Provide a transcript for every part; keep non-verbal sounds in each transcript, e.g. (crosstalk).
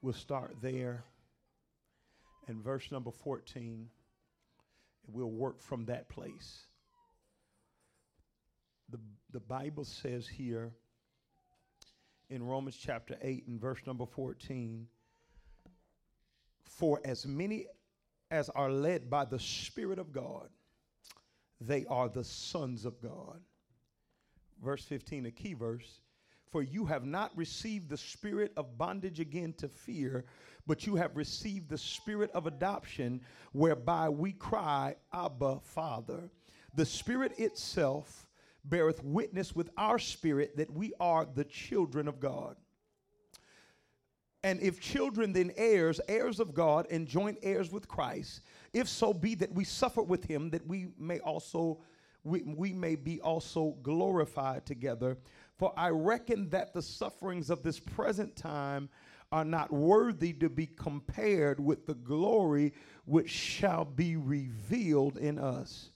We'll start there. And verse number 14, and we'll work from that place. The, the Bible says here in Romans chapter 8 and verse number 14 For as many as are led by the Spirit of God, they are the sons of God. Verse 15, a key verse. For you have not received the spirit of bondage again to fear, but you have received the spirit of adoption, whereby we cry, Abba, Father. The Spirit itself beareth witness with our spirit that we are the children of God. And if children, then heirs, heirs of God, and joint heirs with Christ, if so be that we suffer with him, that we may also we, we may be also glorified together. For I reckon that the sufferings of this present time are not worthy to be compared with the glory which shall be revealed in us.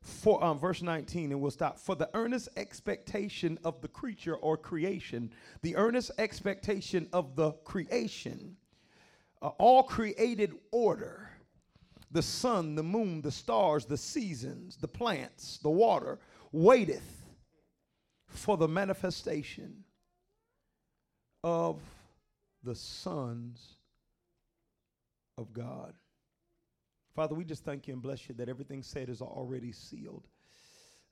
For um, verse 19, and we'll stop. For the earnest expectation of the creature or creation, the earnest expectation of the creation, uh, all created order, the sun, the moon, the stars, the seasons, the plants, the water, waiteth for the manifestation of the sons of God. Father, we just thank you and bless you that everything said is already sealed.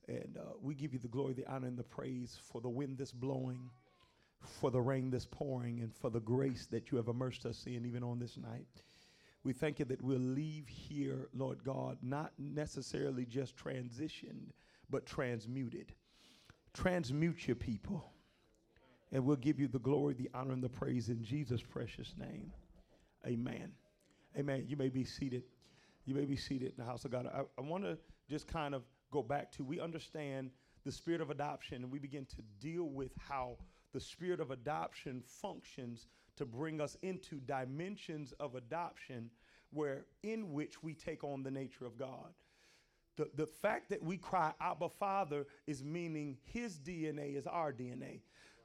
And uh, we give you the glory, the honor, and the praise for the wind that's blowing, for the rain that's pouring, and for the grace that you have immersed us in even on this night. We thank you that we'll leave here, Lord God, not necessarily just transitioned, but transmuted. Transmute your people. And we'll give you the glory, the honor, and the praise in Jesus' precious name. Amen. Amen. You may be seated. You may be seated in the house of God. I, I want to just kind of go back to we understand the spirit of adoption and we begin to deal with how the spirit of adoption functions to bring us into dimensions of adoption where in which we take on the nature of God. The, the fact that we cry Abba Father is meaning his DNA is our DNA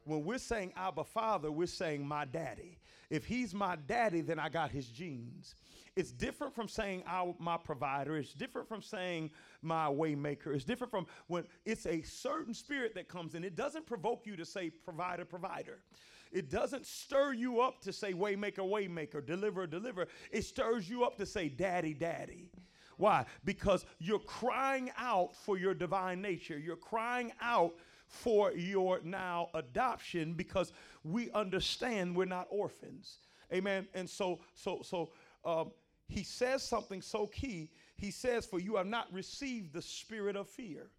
when we're saying Abba Father, we're saying my daddy. If he's my daddy, then I got his genes. It's different from saying my provider. It's different from saying my waymaker. It's different from when it's a certain spirit that comes in. It doesn't provoke you to say provider, provider. It doesn't stir you up to say waymaker, waymaker, deliver, deliver. It stirs you up to say daddy, daddy. Why? Because you're crying out for your divine nature. You're crying out for your now adoption because we understand we're not orphans. Amen. And so, so, so um, he says something so key. He says, For you have not received the spirit of fear.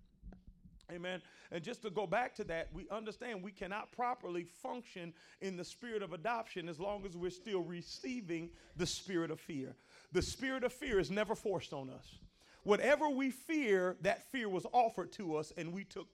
Amen. And just to go back to that, we understand we cannot properly function in the spirit of adoption as long as we're still receiving the spirit of fear. The spirit of fear is never forced on us. Whatever we fear, that fear was offered to us, and we took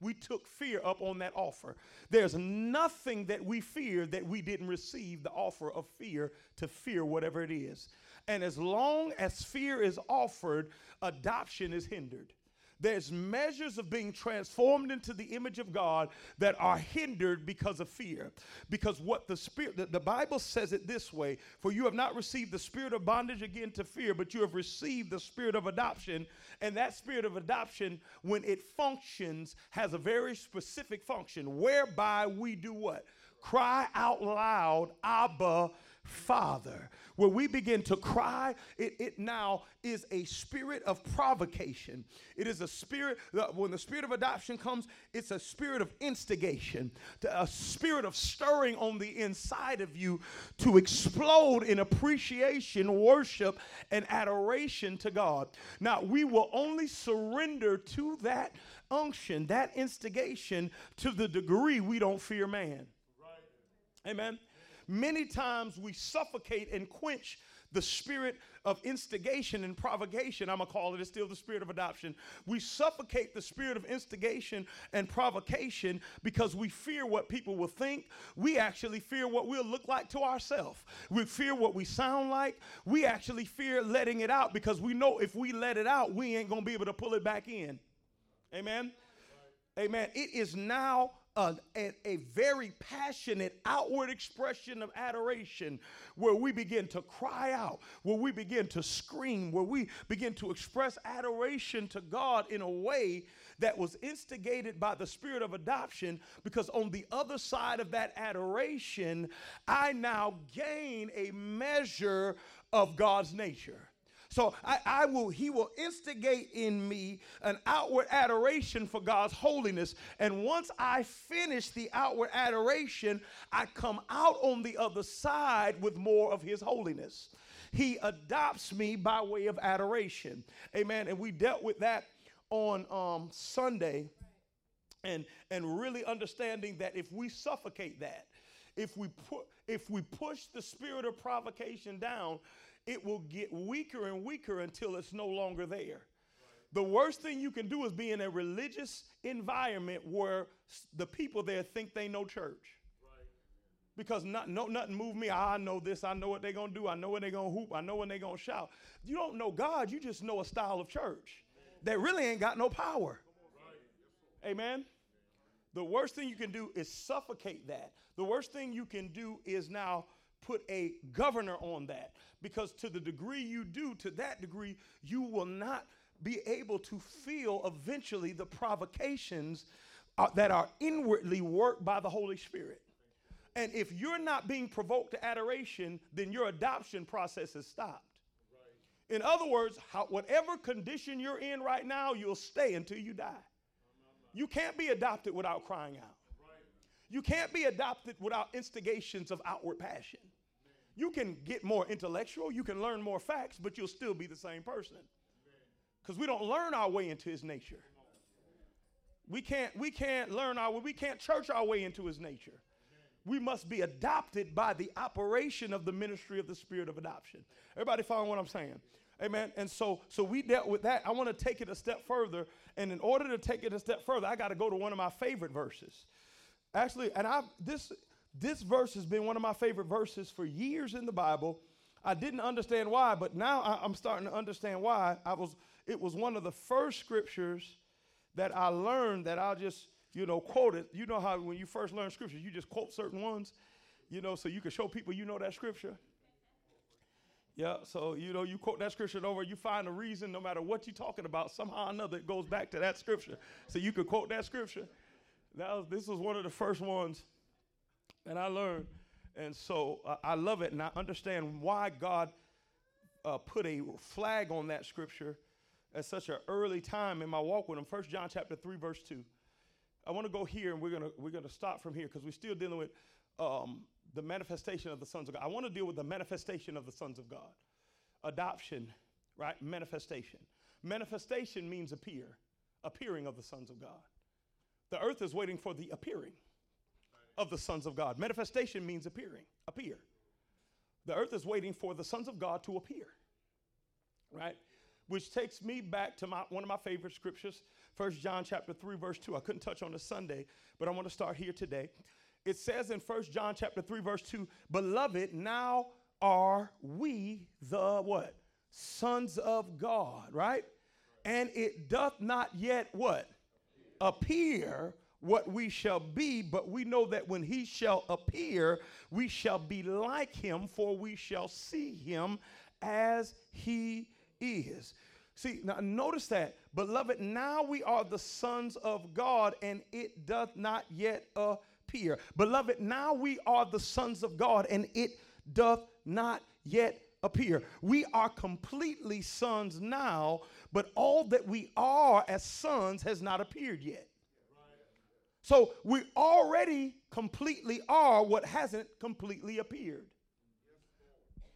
we took fear up on that offer. There's nothing that we fear that we didn't receive the offer of fear to fear whatever it is. And as long as fear is offered, adoption is hindered. There's measures of being transformed into the image of God that are hindered because of fear. Because what the Spirit, the, the, Bible says it this way For you have not received the spirit of bondage again to fear, but you have received the spirit of adoption. And that spirit of adoption, when it functions, has a very specific function whereby we do what? Cry out loud, Abba, Father. Where we begin to cry, it, it now is a spirit of provocation. It is a spirit, when the spirit of adoption comes, it's a spirit of instigation, a spirit of stirring on the inside of you to explode in appreciation, worship, and adoration to God. Now, we will only surrender to that unction, that instigation, to the degree we don't fear man. Right. Amen. Many times we suffocate and quench the spirit of instigation and provocation. I'm going to call it, it's still the spirit of adoption. We suffocate the spirit of instigation and provocation because we fear what people will think. We actually fear what we'll look like to ourselves. We fear what we sound like. We actually fear letting it out because we know if we let it out, we ain't going to be able to pull it back in. Amen. Amen. It is now a, a, very passionate outward expression of adoration where we begin to cry out, where we begin to scream, where we begin to express adoration to God in a way that was instigated by the spirit of adoption. Because on the other side of that adoration, I now gain a measure of God's nature. So I, I, will, he will instigate in me an outward adoration for God's holiness. And once I finish the outward adoration, I come out on the other side with more of his holiness. He adopts me by way of adoration. Amen. And we dealt with that on um, Sunday and, and really understanding that if we suffocate that, if we put if we push the spirit of provocation down, it will get weaker and weaker until it's no longer there. The worst thing you can do is be in a religious environment where the people there think they know church. Because not, no, nothing move me. I know this. I know what they're going to do. I know when they're going to hoop. I know when they're going to shout. You don't know God. You just know a style of church that really ain't got no power. Amen. The worst thing you can do is suffocate that. The worst thing you can do is now put a governor on that because to the degree you do, to that degree, you will not be able to feel eventually the provocations uh, that are inwardly worked by the Holy Spirit. And if you're not being provoked to adoration, then your adoption process is stopped. In other words, how, whatever condition you're in right now, you'll stay until you die. You can't be adopted without crying out. You can't be adopted without instigations of outward passion. You can get more intellectual, you can learn more facts, but you'll still be the same person. Because we don't learn our way into his nature. We can't, we can't learn our way, we can't church our way into his nature. We must be adopted by the operation of the ministry of the spirit of adoption. Everybody following what I'm saying? Amen. And so, so we dealt with that. I want to take it a step further. And in order to take it a step further, I got to go to one of my favorite verses. Actually, and I this this verse has been one of my favorite verses for years in the Bible. I didn't understand why, but now I, am starting to understand why. I was it was one of the first scriptures that I learned that I'll just, you know, quote it. You know how when you first learn scripture, you just quote certain ones, you know, so you can show people you know that scripture. Yeah, so you know, you quote that scripture over, you find a reason, no matter what you're talking about, somehow or another it goes back to that scripture. So you could quote that scripture. That was, this was one of the first ones that I learned. And so uh, I love it, and I understand why God uh, put a flag on that scripture at such an early time in my walk with Him. First John chapter three, verse two. I want to go here, and we're gonna we're gonna stop from here because we're still dealing with um, the manifestation of the sons of God. I want to deal with the manifestation of the sons of God. Adoption, right? Manifestation. Manifestation means appear, appearing of the sons of God. The earth is waiting for the appearing of the sons of God. Manifestation means appearing, appear. The earth is waiting for the sons of God to appear, right? Which takes me back to my, one of my favorite scriptures, First John chapter 3, verse 2. I couldn't touch on this Sunday, but I want to start here today it says in First John chapter 3 verse 2, "Beloved, now are we the what? Sons of God, right? And it doth not yet what? Appear what we shall be, but we know that when he shall appear, we shall be like him, for we shall see him as he is. See, now notice that, beloved, now we are the sons of God, and it doth not yet appear. Beloved, now we are the sons of God, and it doth not yet appear. We are completely sons now, but all that we are as sons has not appeared yet. So we already completely are what hasn't completely appeared.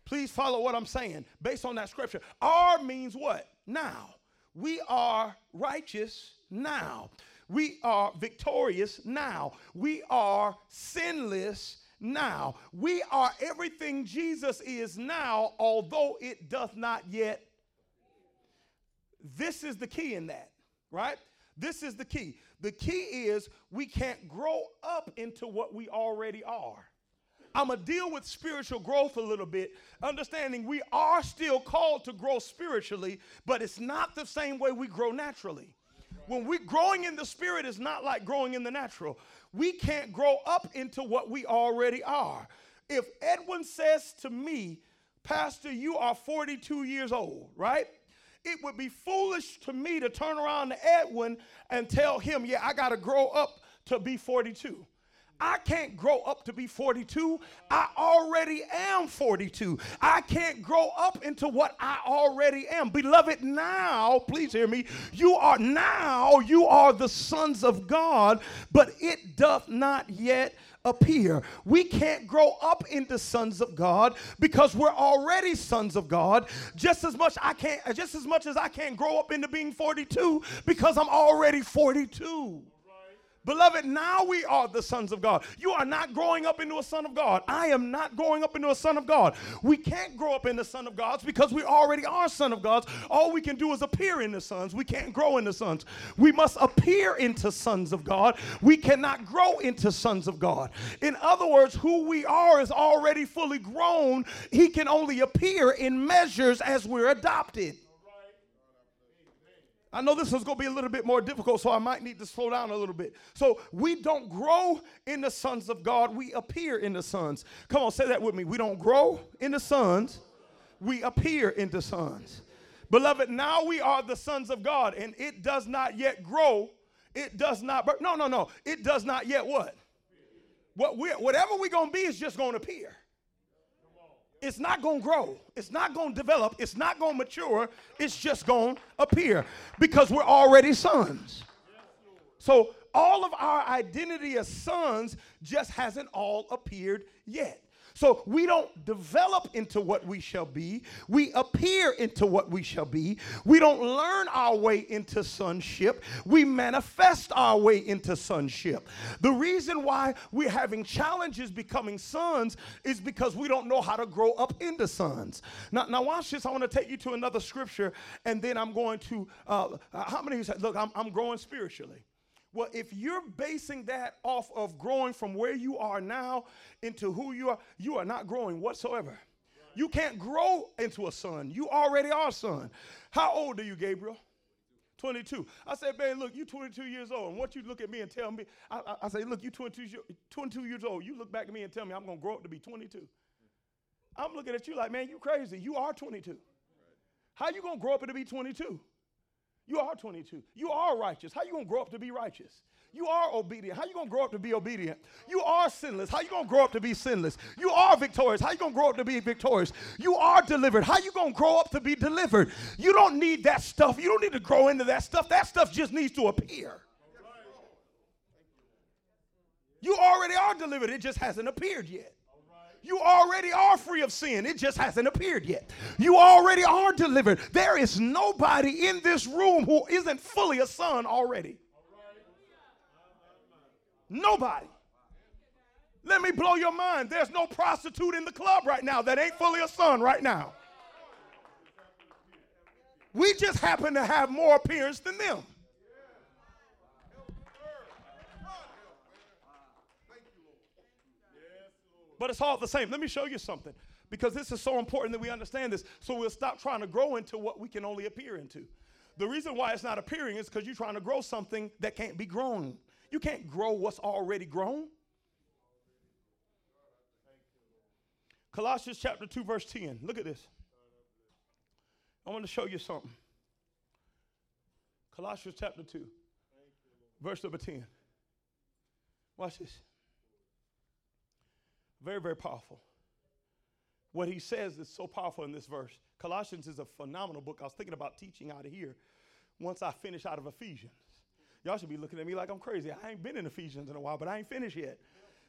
Please follow what I'm saying based on that scripture. Are means what? Now. We are righteous now. We are victorious now. We are sinless now. We are everything Jesus is now, although it doth not yet. This is the key in that, right? This is the key. The key is we can't grow up into what we already are. I'm going to deal with spiritual growth a little bit, understanding we are still called to grow spiritually, but it's not the same way we grow naturally when we're growing in the spirit is not like growing in the natural. we can't grow up into what we already are. If Edwin says to me, Pastor, you are 42 years old, right? It would be foolish to me to turn around to Edwin and tell him, Yeah, I got to grow up to be 42. I can't grow up to be 42. I already am 42. I can't grow up into what I already am. Beloved, now, please hear me, you are now, you are the sons of God, but it doth not yet appear. We can't grow up into sons of God because we're already sons of God. Just as much I can't just as much as I can't grow up into being 42 because I'm already 42. Beloved, now we are the sons of God. You are not growing up into a son of God. I am not growing up into a son of God. We can't grow up into son of gods because we already are son of gods. All we can do is appear into sons. We can't grow into sons. We must appear into sons of God. We cannot grow into sons of God. In other words, who we are is already fully grown. He can only appear in measures as we're adopted. I know this is going to be a little bit more difficult, so I might need to slow down a little bit. So we don't grow in the sons of God, we appear in the sons. Come on, say that with me. We don't grow in the sons, we appear in the sons. Beloved, now we are the sons of God, and it does not yet grow. It does not, no, no, no. It does not yet what? What we whatever we're going to be is just going to appear it's not going to grow. It's not going to develop. It's not going to mature. It's just going to appear because we're already sons. So all of our identity as sons just hasn't all appeared yet. So we don't develop into what we shall be. We appear into what we shall be. We don't learn our way into sonship. We manifest our way into sonship. The reason why we're having challenges becoming sons is because we don't know how to grow up into sons. Now, now watch this. I want to take you to another scripture, and then I'm going to. Uh, how many of you said, "Look, I'm, I'm growing spiritually"? Well, if you're basing that off of growing from where you are now into who you are, you are not growing whatsoever. You can't grow into a son. You already are a son. How old are you, Gabriel? 22. I said, man, look, you 22 years old. And once you look at me and tell me, I, I, I say, look, you 22, 22 years old. You look back at me and tell me I'm going to grow up to be 22. I'm looking at you like, man, you crazy. You are 22. How you going to grow up to be 22? You are 22. You are righteous. How you going to grow up to be righteous? You are obedient. How you going to grow up to be obedient? You are sinless. How you going to grow up to be sinless? You are victorious. How you going to grow up to be victorious? You are delivered. How you going to grow up to be delivered? You don't need that stuff. You don't need to grow into that stuff. That stuff just needs to appear. You already are delivered. It just hasn't appeared yet. You already are free of sin. It just hasn't appeared yet. You already are delivered. There is nobody in this room who isn't fully a son already. Nobody. Let me blow your mind. There's no prostitute in the club right now that ain't fully a son right now. We just happen to have more appearance than them. But it's all the same. Let me show you something because this is so important that we understand this so we'll stop trying to grow into what we can only appear into. The reason why it's not appearing is because you're trying to grow something that can't be grown. You can't grow what's already grown. Colossians chapter 2, verse 10. Look at this. I want to show you something. Colossians chapter 2, verse number 10. Watch this. Very, very powerful. What he says is so powerful in this verse. Colossians is a phenomenal book. I was thinking about teaching out of here once I finish out of Ephesians. Y'all should be looking at me like I'm crazy. I ain't been in Ephesians in a while, but I ain't finished yet.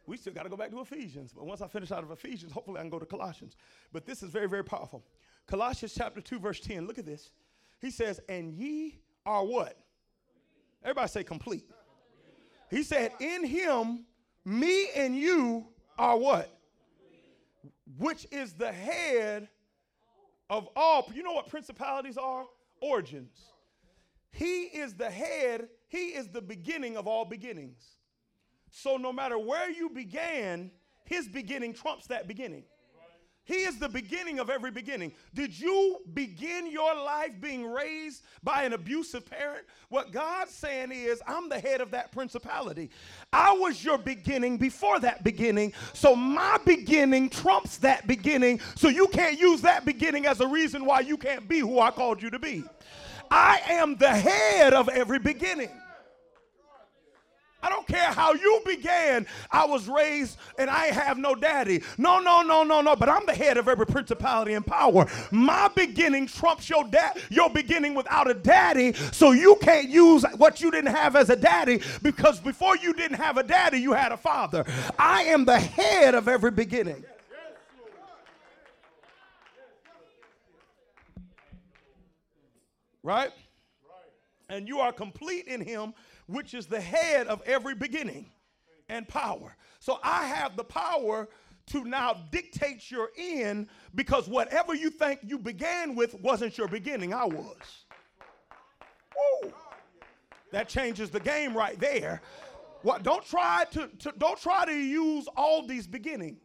We still got to go back to Ephesians. But once I finish out of Ephesians, hopefully I can go to Colossians. But this is very, very powerful. Colossians chapter 2, verse 10. Look at this. He says, And ye are what? Everybody say complete. He said, In him, me and you are what? Which is the head of all. You know what principalities are? Origins. He is the head, he is the beginning of all beginnings. So no matter where you began, his beginning trumps that beginning. He is the beginning of every beginning. Did you begin your life being raised by an abusive parent? What God's saying is, I'm the head of that principality. I was your beginning before that beginning. So my beginning trumps that beginning. So you can't use that beginning as a reason why you can't be who I called you to be. I am the head of every beginning. I don't care how you began. I was raised and I have no daddy. No, no, no, no, no. But I'm the head of every principality and power. My beginning trumps your dad, your beginning without a daddy. So you can't use what you didn't have as a daddy because before you didn't have a daddy, you had a father. I am the head of every beginning. Right? And you are complete in him which is the head of every beginning and power. So I have the power to now dictate your end because whatever you think you began with wasn't your beginning, I was. Woo. That changes the game right there. What don't try to, to don't try to use these beginning.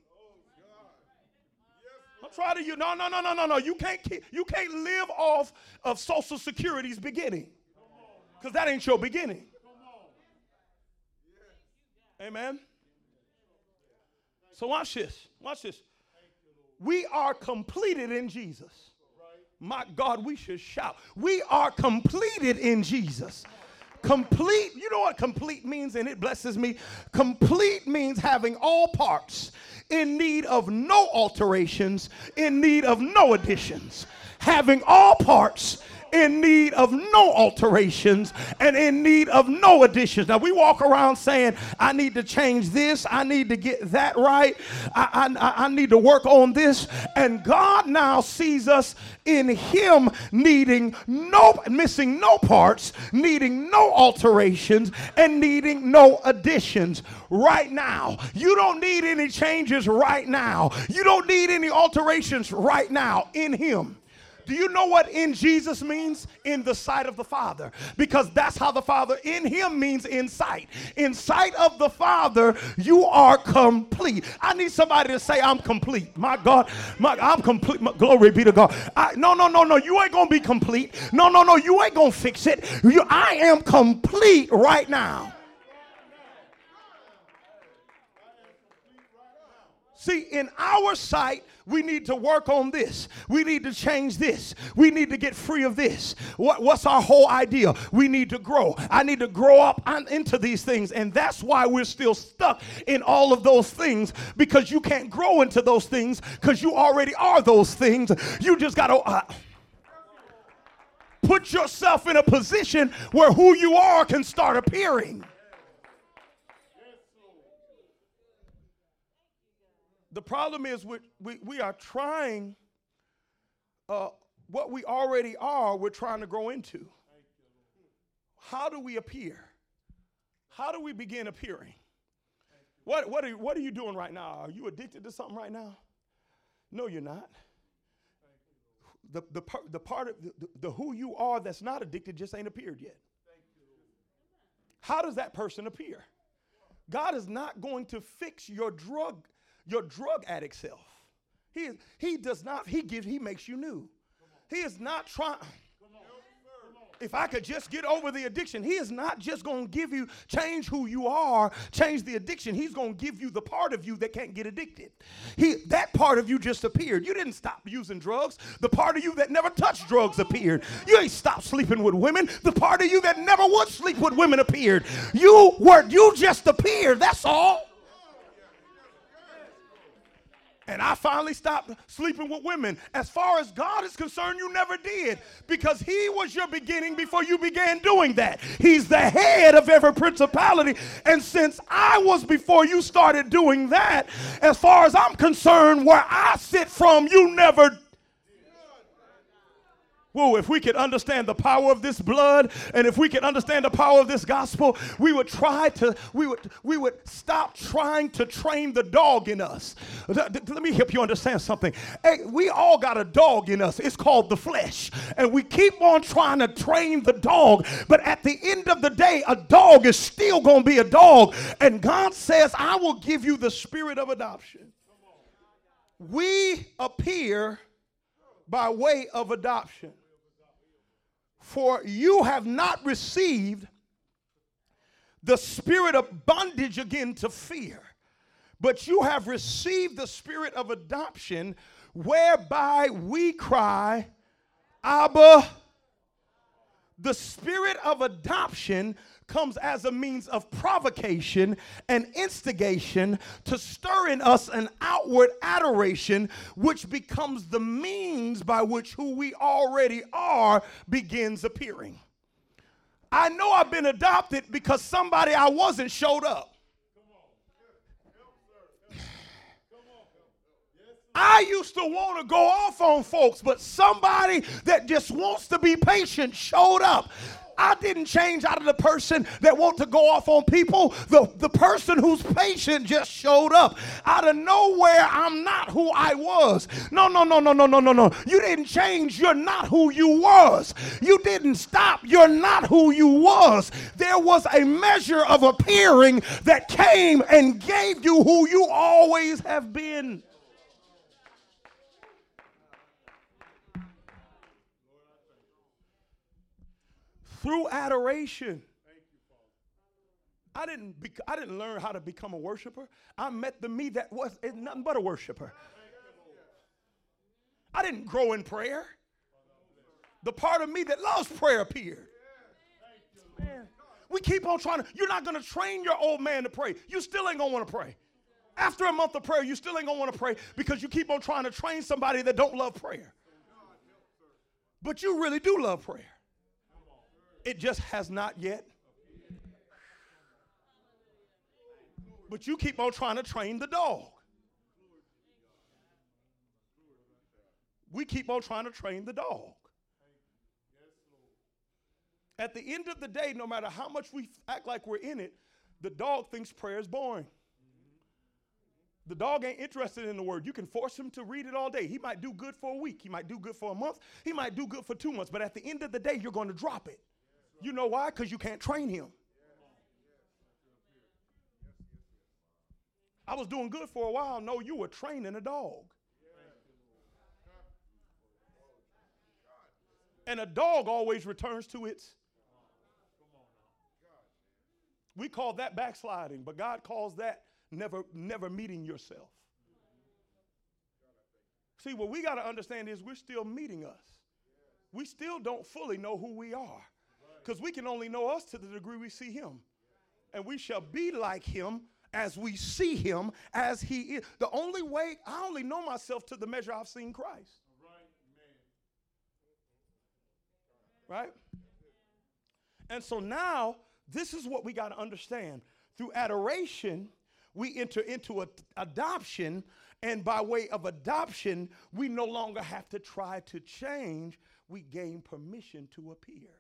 Don't try to you no no no no no no you can't keep, you can't live off of social security's beginning because that ain't your beginning Amen. So watch this. Watch this. We are completed in Jesus. My God, we should shout. We are completed in Jesus. Complete, you know what complete means, and it blesses me. Complete means having all parts in need of no alterations, in need of no additions. Having all parts in need of no alterations and in need of no additions. Now, we walk around saying, I need to change this, I need to get that right, I, I, I need to work on this. And God now sees us in Him needing no, missing no parts, needing no alterations, and needing no additions right now. You don't need any changes right now. You don't need any alterations right now in Him. Do you know what in Jesus means? In the sight of the Father. Because that's how the Father in Him means in sight. In sight of the Father, you are complete. I need somebody to say, I'm complete. My God, my, I'm complete. My, glory be to God. I, no, no, no, no. You ain't going to be complete. No, no, no. You ain't going to fix it. You, I am complete right now. See, in our sight, we need to work on this. We need to change this. We need to get free of this. What, what's our whole idea? We need to grow. I need to grow up into these things. And that's why we're still stuck in all of those things because you can't grow into those things because you already are those things. You just got to. Uh, put yourself in a position where who you are can start appearing. The problem is we, we, we are trying, uh, what we already are, we're trying to grow into. How do we appear? How do we begin appearing? What, what, are, what are you doing right now? Are you addicted to something right now? No, you're not. The, the, the part of the, the who you are that's not addicted just ain't appeared yet. How does that person appear? God is not going to fix your drug your drug addict self. He, he does not, he gives, he makes you new. He is not trying. If I could just get over the addiction, he is not just going to give you, change who you are, change the addiction. He's going to give you the part of you that can't get addicted. He, that part of you just appeared. You didn't stop using drugs. The part of you that never touched drugs appeared. You ain't stopped sleeping with women. The part of you that never would sleep with women appeared. You were, you just appeared. That's all. And I finally stopped sleeping with women. As far as God is concerned, you never did because He was your beginning before you began doing that. He's the head of every principality. And since I was before you started doing that, as far as I'm concerned, where I sit from, you never Whoa, if we could understand the power of this blood and if we could understand the power of this gospel, we would try to, we would, we would stop trying to train the dog in us. Let me help you understand something. Hey, we all got a dog in us. It's called the flesh. And we keep on trying to train the dog. But at the end of the day, a dog is still going to be a dog. And God says, I will give you the spirit of adoption. we appear by way of adoption. For you have not received the spirit of bondage again to fear, but you have received the spirit of adoption, whereby we cry, Abba. The spirit of adoption comes as a means of provocation and instigation to stir in us an outward adoration, which becomes the means by which who we already are begins appearing. I know I've been adopted because somebody I wasn't showed up. I used to want to go off on folks, but somebody that just wants to be patient showed up. I didn't change out of the person that want to go off on people. The, the person who's patient just showed up. Out of nowhere, I'm not who I was. No, no, no, no, no, no, no, no. You didn't change. You're not who you was. You didn't stop. You're not who you was. There was a measure of appearing that came and gave you who you always have been. Through adoration. I didn't, bec- I didn't learn how to become a worshiper. I met the me that was nothing but a worshiper. I didn't grow in prayer. The part of me that loves prayer appeared. Man, we keep on trying to, you're not going to train your old man to pray. You still ain't going to want to pray. After a month of prayer, you still ain't going to want to pray because you keep on trying to train somebody that don't love prayer. But you really do love prayer. It just has not yet. But you keep on trying to train the dog. We keep on trying to train the dog. At the end of the day, no matter how much we act like we're in it, the dog thinks prayer is boring. The dog ain't interested in the word. You can force him to read it all day. He might do good for a week. He might do good for a month. He might do good for two months. But at the end of the day, you're going to drop it. You know why? Because you can't train him. I was doing good for a while. No, you were training a dog. And a dog always returns to its. We call that backsliding, but God calls that never, never meeting yourself. See, what we got to understand is we're still meeting us. We still don't fully know who we are. Because we can only know us to the degree we see him. And we shall be like him as we see him as he is. The only way, I only know myself to the measure I've seen Christ. Right? And so now, this is what we got to understand. Through adoration, we enter into a, adoption, and by way of adoption, we no longer have to try to change, we gain permission to appear.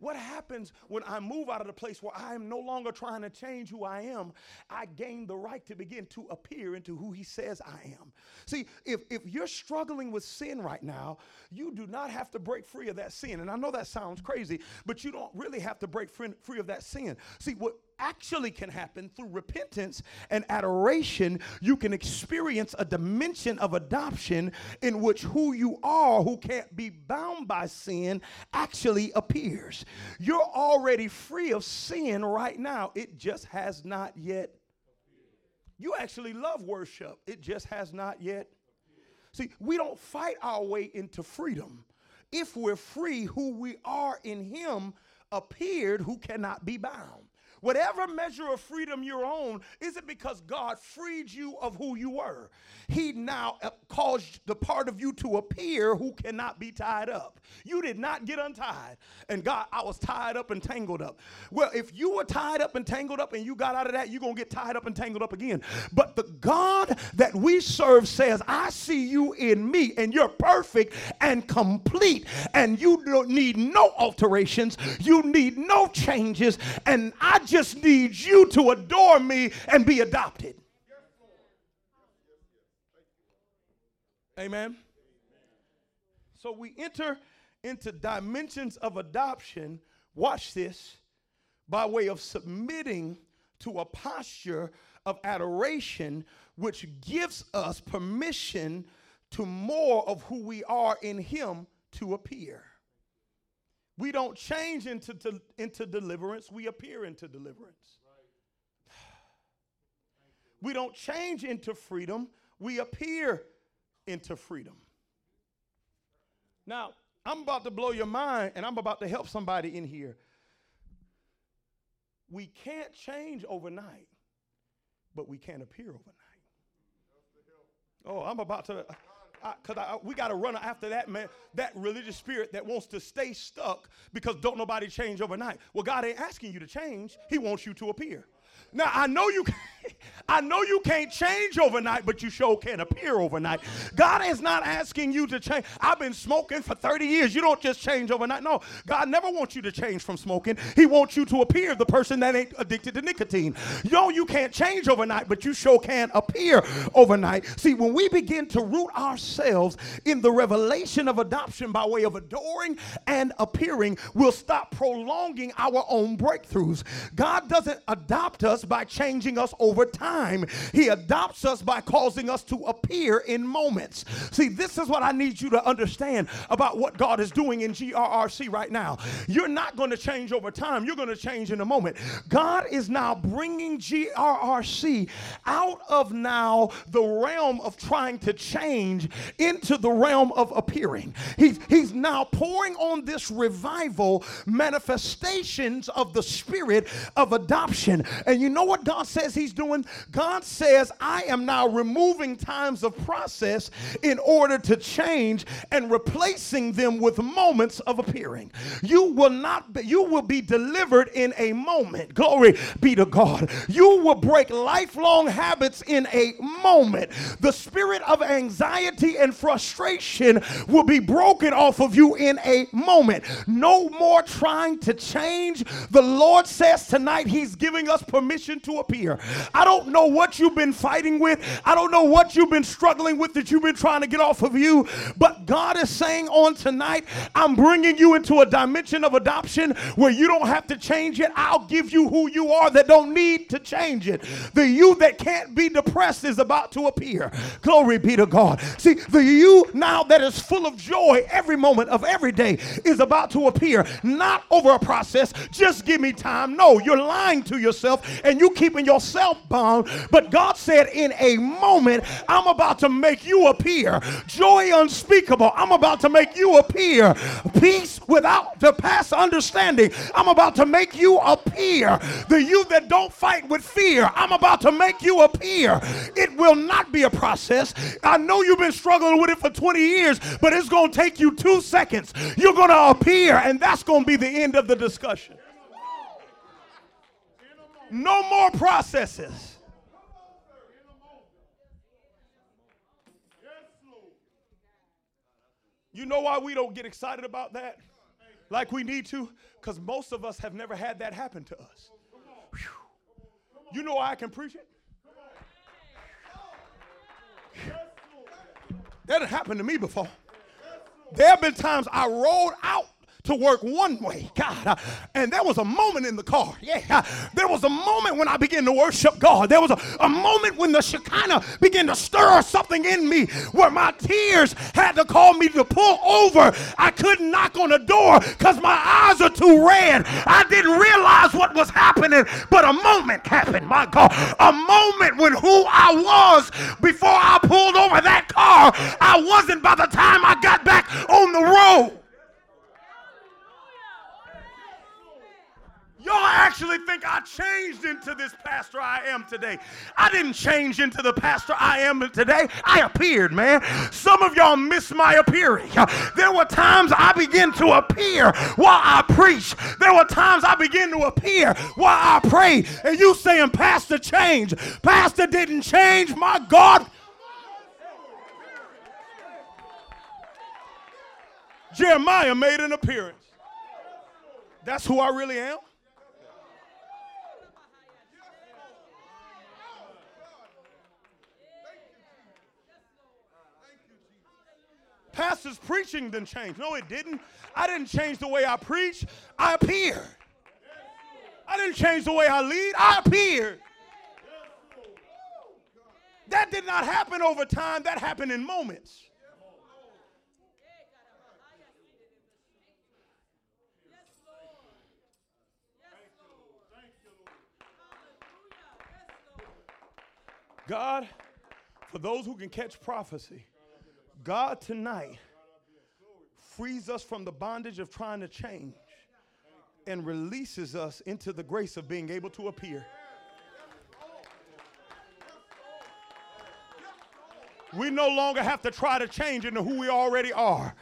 What happens when I move out of the place where I am no longer trying to change who I am? I gain the right to begin to appear into who He says I am. See, if, if you're struggling with sin right now, you do not have to break free of that sin. And I know that sounds crazy, but you don't really have to break free, of that sin. See, what actually can happen through repentance and adoration, you can experience a dimension of adoption in which who you are, who can't be bound by sin, actually appears. You're already free of sin right now, it just has not yet. You actually love worship, it just has not yet. See, we don't fight our way into freedom. If we're free, who we are in Him appeared who cannot be bound. Whatever measure of freedom you're on, is it because God freed you of who you were? He now caused the part of you to appear who cannot be tied up. You did not get untied. And God, I was tied up and tangled up. Well, if you were tied up and tangled up and you got out of that, you're going to get tied up and tangled up again. But the God that we serve says, I see you in me and you're perfect and complete. And you don't need no alterations. You need no changes. And I just need you to adore me and be adopted. Amen. So we enter into dimensions of adoption. Watch this by way of submitting to a posture of adoration, which gives us permission to more of who we are in Him to appear. We don't change into, to, into deliverance, we appear into deliverance. We don't change into freedom, we appear into freedom. Now, I'm about to blow your mind and I'm about to help somebody in here. We can't change overnight, but we can appear overnight. Oh, I'm about to because i we got to run after that man, that religious spirit that wants to stay stuck because don't nobody change overnight. Well, God ain't asking you to change; He wants you to appear. Now I know you. (laughs) (laughs) I know you can't change overnight, but you sure can appear overnight. God is not asking you to change. I've been smoking for 30 years. You don't just change overnight. No, God never wants you to change from smoking. He wants you to appear the person that ain't addicted to nicotine. Yo, you can't change overnight, but you sure can appear overnight. See, when we begin to root ourselves in the revelation of adoption by way of adoring and appearing, we'll stop prolonging our own breakthroughs. God doesn't adopt us by changing us over time. He adopts us by causing us to appear in moments. See, this is what I need you to understand about what God is doing in GRRC right now. You're not going to change over time, you're going to change in a moment. God is now bringing GRRC out of now the realm of trying to change into the realm of appearing. He's, he's now pouring on this revival manifestations of the spirit of adoption. And you know what God says He's doing? God says, I am now removing times of process in order to change and replacing them with moments of appearing. You will not be, you will be delivered in a moment. Glory be to God. You will break lifelong habits in a moment. The spirit of anxiety and frustration will be broken off of you in a moment. No more trying to change. The Lord says tonight He's giving us permission to appear. I don't know what you've been fighting with. I don't know what you've been struggling with that you've been trying to get off of you. But God is saying on tonight, I'm bringing you into a dimension of adoption where you don't have to change it. I'll give you who you are that don't need to change it. The you that can't be depressed is about to appear. Glory be to God. See, the you now that is full of joy every moment of every day is about to appear. Not over a process. Just give me time. No, you're lying to yourself and you keeping yourself bound but God said, in a moment, I'm about to make you appear. Joy unspeakable. I'm about to make you appear. Peace without the past understanding. I'm about to make you appear. The you that don't fight with fear, I'm about to make you appear. It will not be a process. I know you've been struggling with it for 20 years, but it's going to take you two seconds. You're going to appear, and that's going to be the end of the discussion. No more processes. You know why we don't get excited about that like we need to? Because most of us have never had that happen to us. Whew. You know why I can preach it? That happened to me before. There have been times I rolled out to work one way, God. Uh, and there was a moment in the car. Yeah. Uh, there was a moment when I began to worship God. There was a, a moment when the Shekinah began to stir something in me where my tears had to call me to pull over. I couldn't knock on the door because my eyes are too red. I didn't realize what was happening, but a moment happened, my God. A moment when who I was before I pulled over that car, I wasn't by the time I got back on the road. Y'all actually think I changed into this pastor I am today. I didn't change into the pastor I am today. I appeared, man. Some of y'all miss my appearing. There were times I began to appear while I preach. There were times I began to appear while I pray. And you saying, Pastor, change. Pastor didn't change. My God. Jeremiah made an appearance. That's who I really am. Pastor's preaching didn't change. No, it didn't. I didn't change the way I preach. I appeared. I didn't change the way I lead. I appeared. That did not happen over time, that happened in moments. God, for those who can catch prophecy, God tonight frees us from the bondage of trying to change and releases us into the grace of being able to appear. We no longer have to try to change into who we already are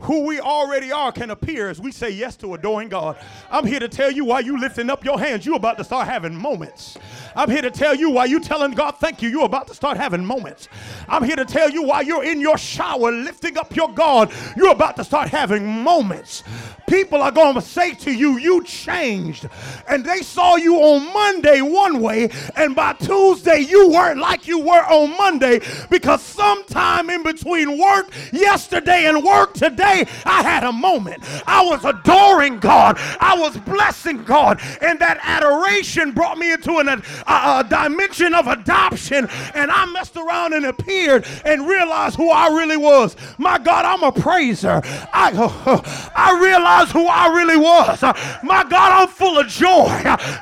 who we already are can appear as we say yes to adoring God. I'm here to tell you why you lifting up your hands, you're about to start having moments. I'm here to tell you why you're telling God thank you, you're about to start having moments. I'm here to tell you why you're in your shower lifting up your God, you're about to start having moments. People are going to say to you, you changed. And they saw you on Monday one way, and by Tuesday you weren't like you were on Monday because sometime in between work yesterday and work today I had a moment. I was adoring God. I was blessing God. And that adoration brought me into an, a, a dimension of adoption. And I messed around and appeared and realized who I really was. My God, I'm a praiser. I, (laughs) I realized who I really was. My God, I'm full of joy.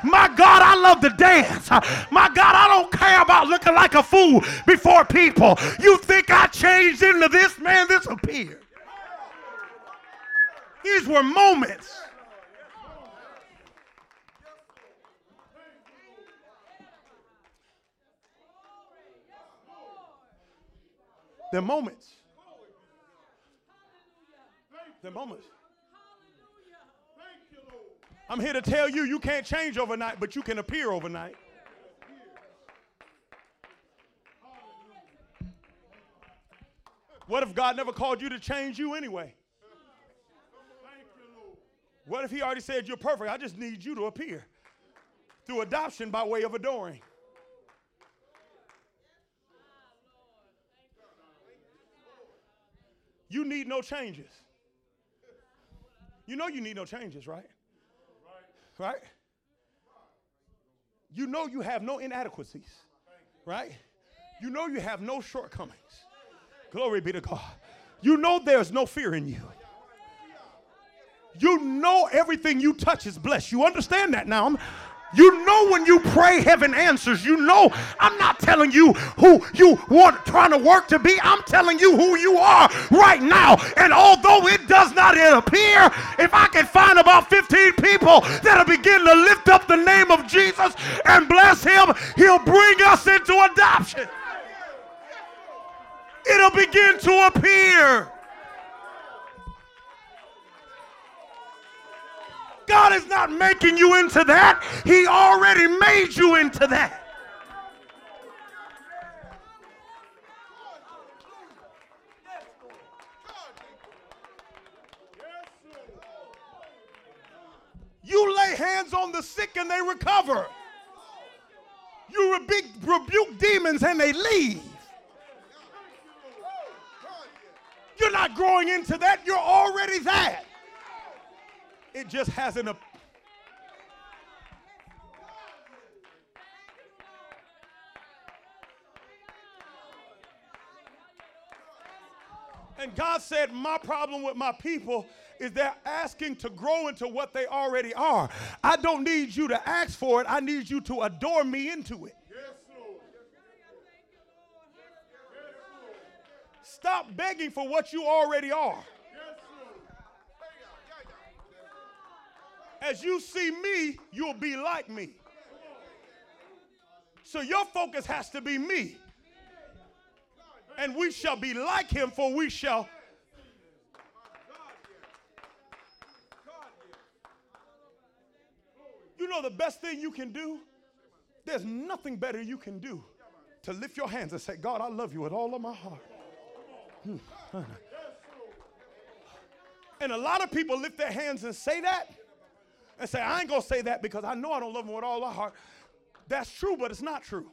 My God, I love to dance. My God, I don't care about looking like a fool before people. You think I changed into this? Man, this appeared. These were moments. They're moments. They're moments. I'm here to tell you you can't change overnight, but you can appear overnight. What if God never called you to change you anyway? What if he already said you're perfect? I just need you to appear through adoption by way of adoring. You need no changes. You know you need no changes, right? Right? You know you have no inadequacies, right? You know you have no shortcomings. Glory be to God. You know there's no fear in you. You know everything you touch is blessed. You understand that now. You know when you pray, heaven answers. You know, I'm not telling you who you want trying to work to be. I'm telling you who you are right now. And although it does not appear, if I can find about 15 people that'll begin to lift up the name of Jesus and bless him, he'll bring us into adoption. It'll begin to appear. God is not making you into that. He already made you into that. You lay hands on the sick and they recover. You rebuke, rebuke demons and they leave. You're not growing into that, you're already that. It just hasn't. A- and God said, My problem with my people is they're asking to grow into what they already are. I don't need you to ask for it, I need you to adore me into it. Stop begging for what you already are. As you see me, you'll be like me. So your focus has to be me. And we shall be like him, for we shall. You know the best thing you can do? There's nothing better you can do to lift your hands and say, God, I love you with all of my heart. Hmm. (laughs) And a lot of people lift their hands and say that and say, I ain't going to say that because I know I don't love him with all my heart. That's true, but it's not true.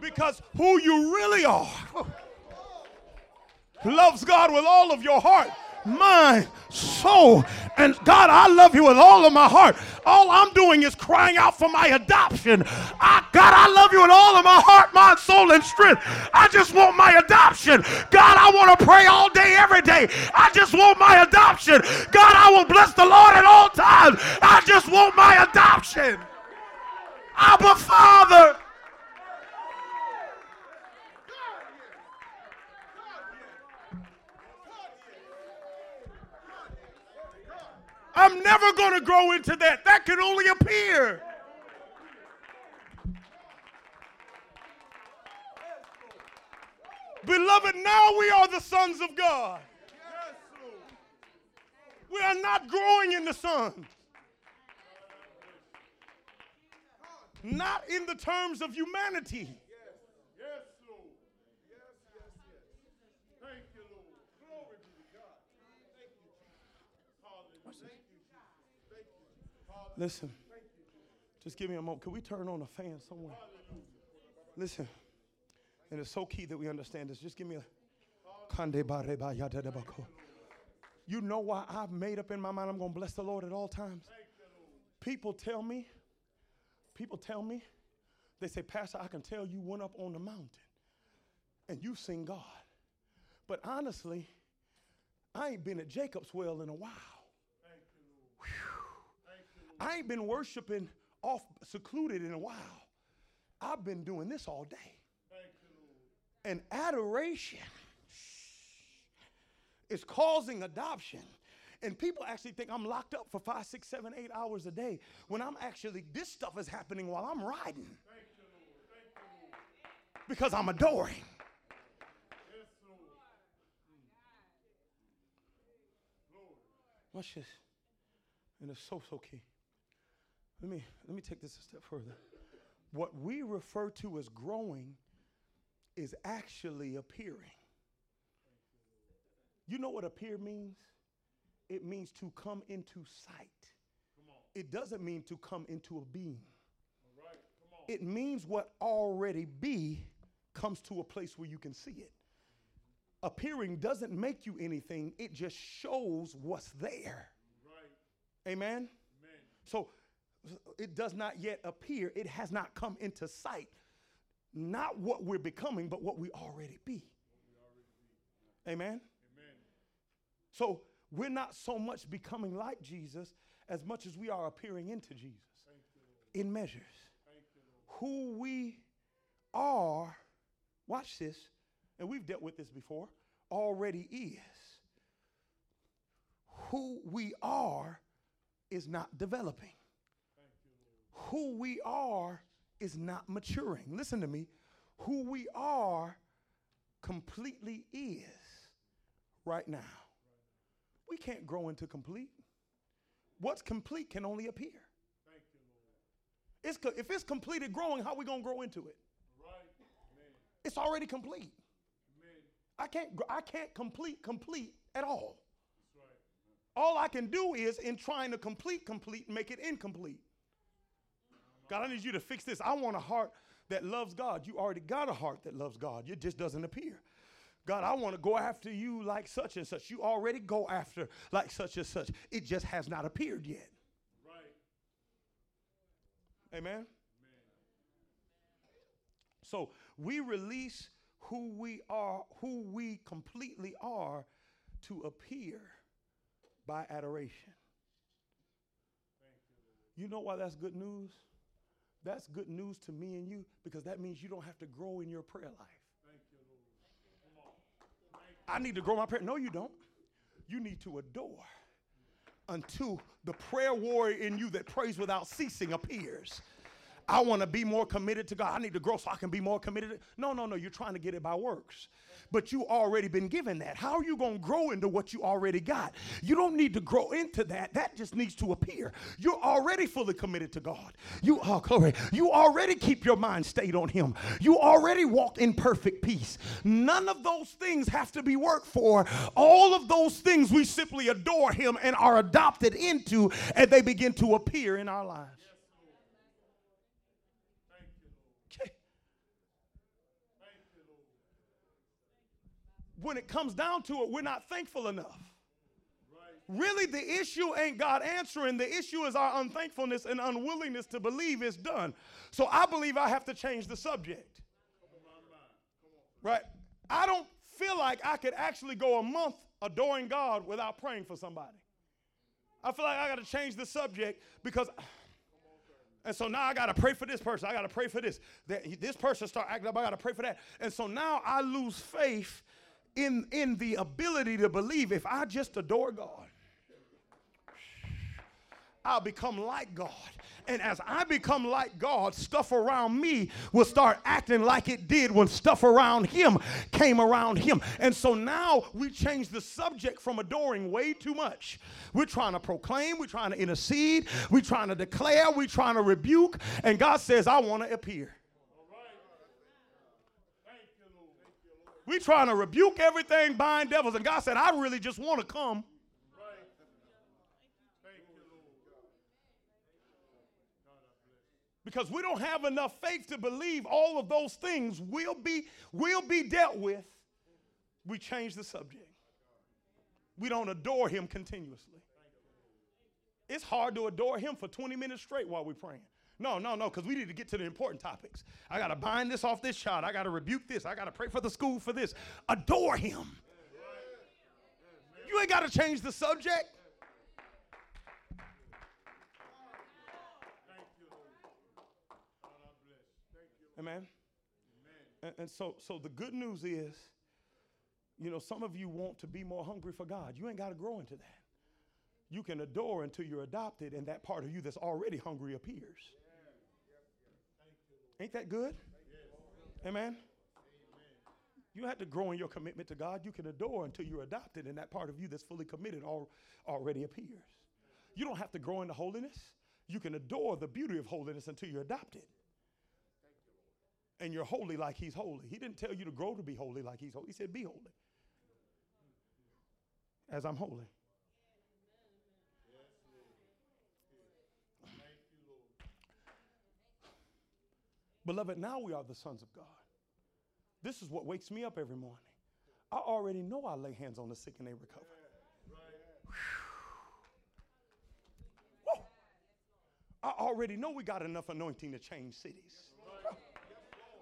Because who you really are (laughs) loves God with all of your heart, mind, soul. And God, I love you with all of my heart. All I'm doing is crying out for my adoption. I God, I love you with all of my heart, mind, soul, and strength. I just want my adoption. God, I want to pray all day, every day. I just want my adoption. God, I will bless the Lord at all times. I just want my adoption. Abba, Father. I'm never going to grow into that. That can only appear. Beloved, now we are the sons of God. We are not growing in the Son. Not in the terms of humanity. Listen, just give me a moment. Can we turn on a fan somewhere? Listen, and it's so key that we understand this. Just give me a. You know why I've made up in my mind I'm going to bless the Lord at all times? People tell me, people tell me, they say, Pastor, I can tell you went up on the mountain and you've seen God. But honestly, I ain't been at Jacob's well in a while. I ain't been worshiping off secluded in a while. I've been doing this all day. And adoration is causing adoption. And people actually think I'm locked up for five, six, seven, eight hours a day when I'm actually, this stuff is happening while I'm riding. Because I'm adoring. Watch this. And it's so, so key. Let me, let me take this a step further. What we refer to as growing is actually appearing. You know what appear means? It means to come into sight. It doesn't mean to come into a being. It means what already be comes to a place where you can see it. Appearing doesn't make you anything, it just shows what's there. Right. Amen? Amen? So it does not yet appear, it has not come into sight. Not what we're becoming, but what we already be. Amen? Amen. So we're not so much becoming like Jesus as much as we are appearing into Jesus in measures. Who we are, watch this, and we've dealt with this before, already is. Who we are is not developing who we are is not maturing. Listen to me. Who we are completely is right now. We can't grow into complete. What's complete can only appear. You, it's co- if it's completed growing, how are we going to grow into it? Right. It's already complete. Amen. I can't, gr- I can't complete complete at all. Right. All I can do is, in trying to complete complete, make it incomplete. God, I need you to fix this. I want a heart that loves God. You already got a heart that loves God. It just doesn't appear. God, I want to go after you like such and such. You already go after like such and such. It just has not appeared yet. Right. Amen? Amen. So we release who we are, who we completely are to appear by adoration. You, you know why that's good news? That's good news to me and you because that means you don't have to grow in your prayer life. I need to grow my prayer. No, you don't. You need to adore until the prayer warrior in you that prays without ceasing appears. I want to be more committed to God. I need to grow so I can be more committed. No, no, no. You're trying to get it by works but you already been given that. How are you going to grow into what you already got? You don't need to grow into that. That just needs to appear. You're already fully committed to God. You are oh, glory. You already keep your mind stayed on Him. You already walk in perfect peace. None of those things have to be worked for. All of those things we simply adore Him and are adopted into, and they begin to appear in our lives. When it comes down to it, we're not thankful enough. Really, the issue ain't God answering. The issue is our unthankfulness and unwillingness to believe it's done. So I believe I have to change the subject. Right? I don't feel like I could actually go a month adoring God without praying for somebody. I feel like I got to change the subject because. And so now I got to pray for this person. I got to pray for this. That this person start acting up. I got to pray for that. And so now I lose faith in, in the ability to believe if I just adore God. I'll become like God. And as I become like God, stuff around me will start acting like it did when stuff around him came around him. And so now we change the subject from adoring way too much. We're trying to proclaim, we're trying to intercede, we're trying to declare, we're trying to rebuke. And God says, I want to appear. We're trying to rebuke everything, bind devils. And God said, I really just want to come. Because we don't have enough faith to believe all of those things will be will be dealt with. We change the subject. We don't adore him continuously. It's hard to adore him for 20 minutes straight while we're praying no no no because we need to get to the important topics i got to bind this off this child i got to rebuke this i got to pray for the school for this adore him you ain't got to change the subject Amen. And, and, so, so the good news is, you know, some of you want to be more hungry for God. You ain't got to grow into that. You can adore until you're adopted, and that part of you that's already hungry appears. Ain't that good? Amen. You have to grow in your commitment to God. You can adore until you're adopted, and that part of you that's fully committed al- already appears. You don't have to grow into holiness. You can adore the beauty of holiness until you're adopted and you're holy like he's holy. He didn't tell you to grow to be holy like he's holy. He said, be holy as I'm holy. Beloved, now we are the sons of God. This is what wakes me up every morning. I already know I lay hands on the sick and they recover. I already know we got enough anointing to change cities.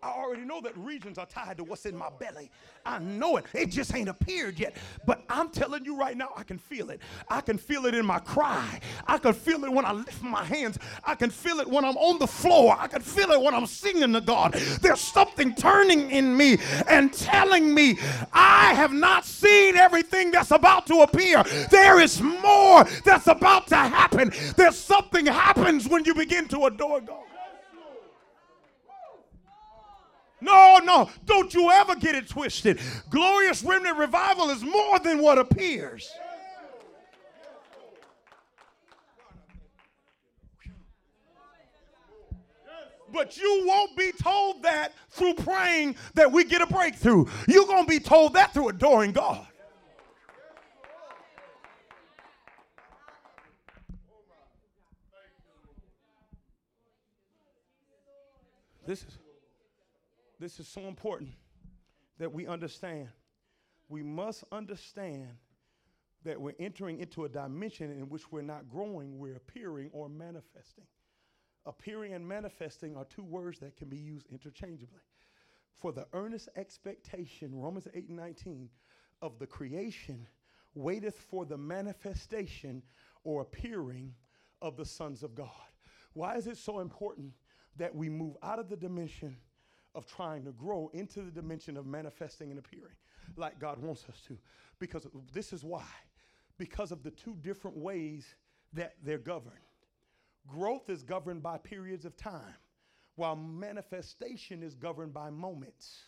I already know that regions are tied to what's in my belly. I know it. It just ain't appeared yet. But I'm telling you right now, I can feel it. I can feel it in my cry. I can feel it when I lift my hands. I can feel it when I'm on the floor. I can feel it when I'm singing to God. There's something turning in me and telling me I have not seen everything that's about to appear. There is more that's about to happen. There's something happens when you begin to adore God. No, no, don't you ever get it twisted. Glorious remnant revival is more than what appears. But you won't be told that through praying that we get a breakthrough. You're going to be told that through adoring God. This is this is so important that we understand. We must understand that we're entering into a dimension in which we're not growing, we're appearing or manifesting. Appearing and manifesting are two words that can be used interchangeably. For the earnest expectation, Romans 8 and 19, of the creation waiteth for the manifestation or appearing of the sons of God. Why is it so important that we move out of the dimension of trying to grow into the dimension of manifesting and appearing like God wants us to. Because this is why. Because of the two different ways that they're governed. Growth is governed by periods of time, while manifestation is governed by moments.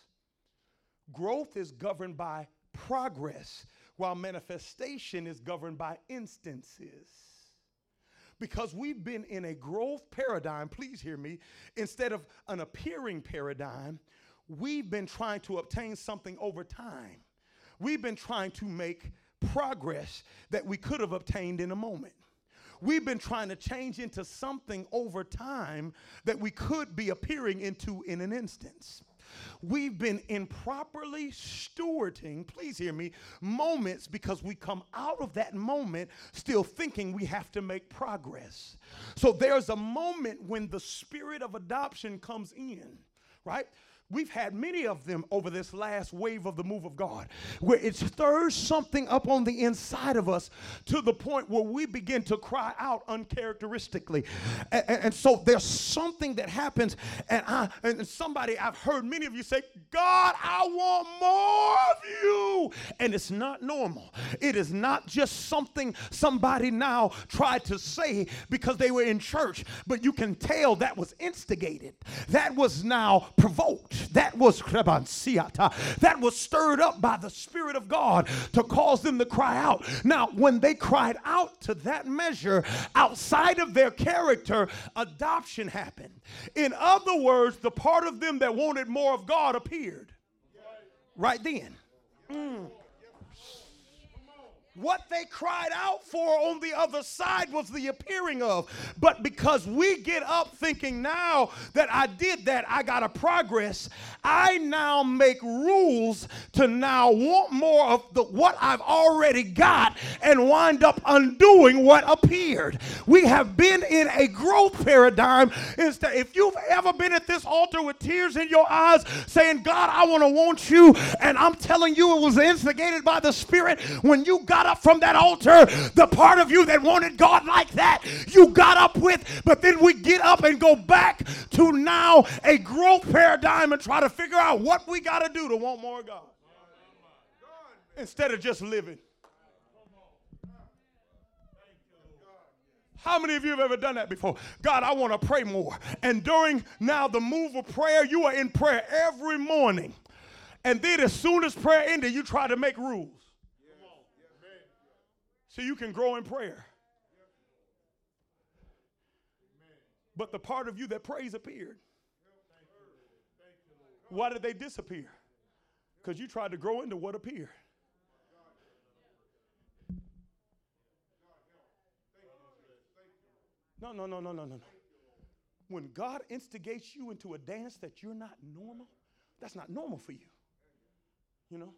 Growth is governed by progress, while manifestation is governed by instances because we've been in a growth paradigm, please hear me, instead of an appearing paradigm, we've been trying to obtain something over time. We've been trying to make progress that we could have obtained in a moment. We've been trying to change into something over time that we could be appearing into in an instance. We've been improperly stewarding, please hear me, moments because we come out of that moment still thinking we have to make progress. So there's a moment when the spirit of adoption comes in, right? We've had many of them over this last wave of the move of God, where it stirs something up on the inside of us to the point where we begin to cry out uncharacteristically. And, and so there's something that happens, and I and somebody I've heard many of you say, God, I want more of you. And it's not normal. It is not just something somebody now tried to say because they were in church, but you can tell that was instigated. That was now provoked that was that was stirred up by the Spirit of God to cause them to cry out. Now, when they cried out to that measure outside of their character, adoption happened. In other words, the part of them that wanted more of God appeared right then. Mm. What they cried out for on the other side was the appearing of. But because we get up thinking now that I did that, I got to progress, I now make rules to now want more of the what I've already got and wind up undoing what appeared. We have been in a growth paradigm. Instead, if you've ever been at this altar with tears in your eyes saying, God, I want to want you, and I'm telling you it was instigated by the Spirit, when you got up from that altar, the part of you that wanted God like that, you got up with. But then we get up and go back to now a growth paradigm and try to figure out what we got to do to want more God instead of just living. How many of you have ever done that before? God, I want to pray more. And during now the move of prayer, you are in prayer every morning. And then as soon as prayer ended, you try to make rules so you can grow in prayer. But the part of you that prays appeared. Why did they disappear? Because you tried to grow into what appeared. No, no, no, no, no, no, no. When God instigates you into a dance that you're not normal, that's not normal for you. You know?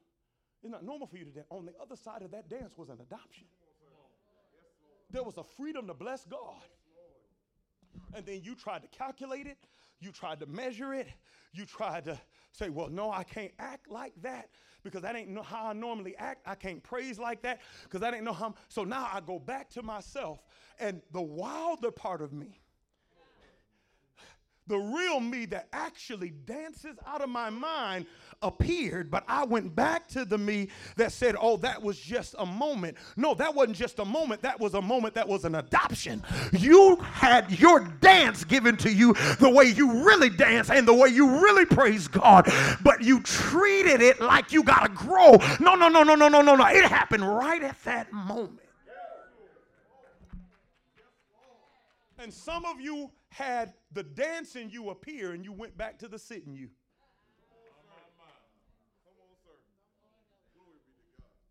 It's not normal for you to dance. On the other side of that dance was an adoption. There was a freedom to bless God. And then you tried to calculate it, you tried to measure it, you tried to say, well, no, I can't act like that because that ain't how I normally act. I can't praise like that because that ain't know how. I'm. So now I go back to myself, and the wilder part of me the real me that actually dances out of my mind appeared, but I went back to the me that said, Oh, that was just a moment. No, that wasn't just a moment. That was a moment that was an adoption. You had your dance given to you the way you really dance and the way you really praise God, but you treated it like you got to grow. No, no, no, no, no, no, no, no. It happened right at that moment. And some of you had the dancing you appear and you went back to the sitting you.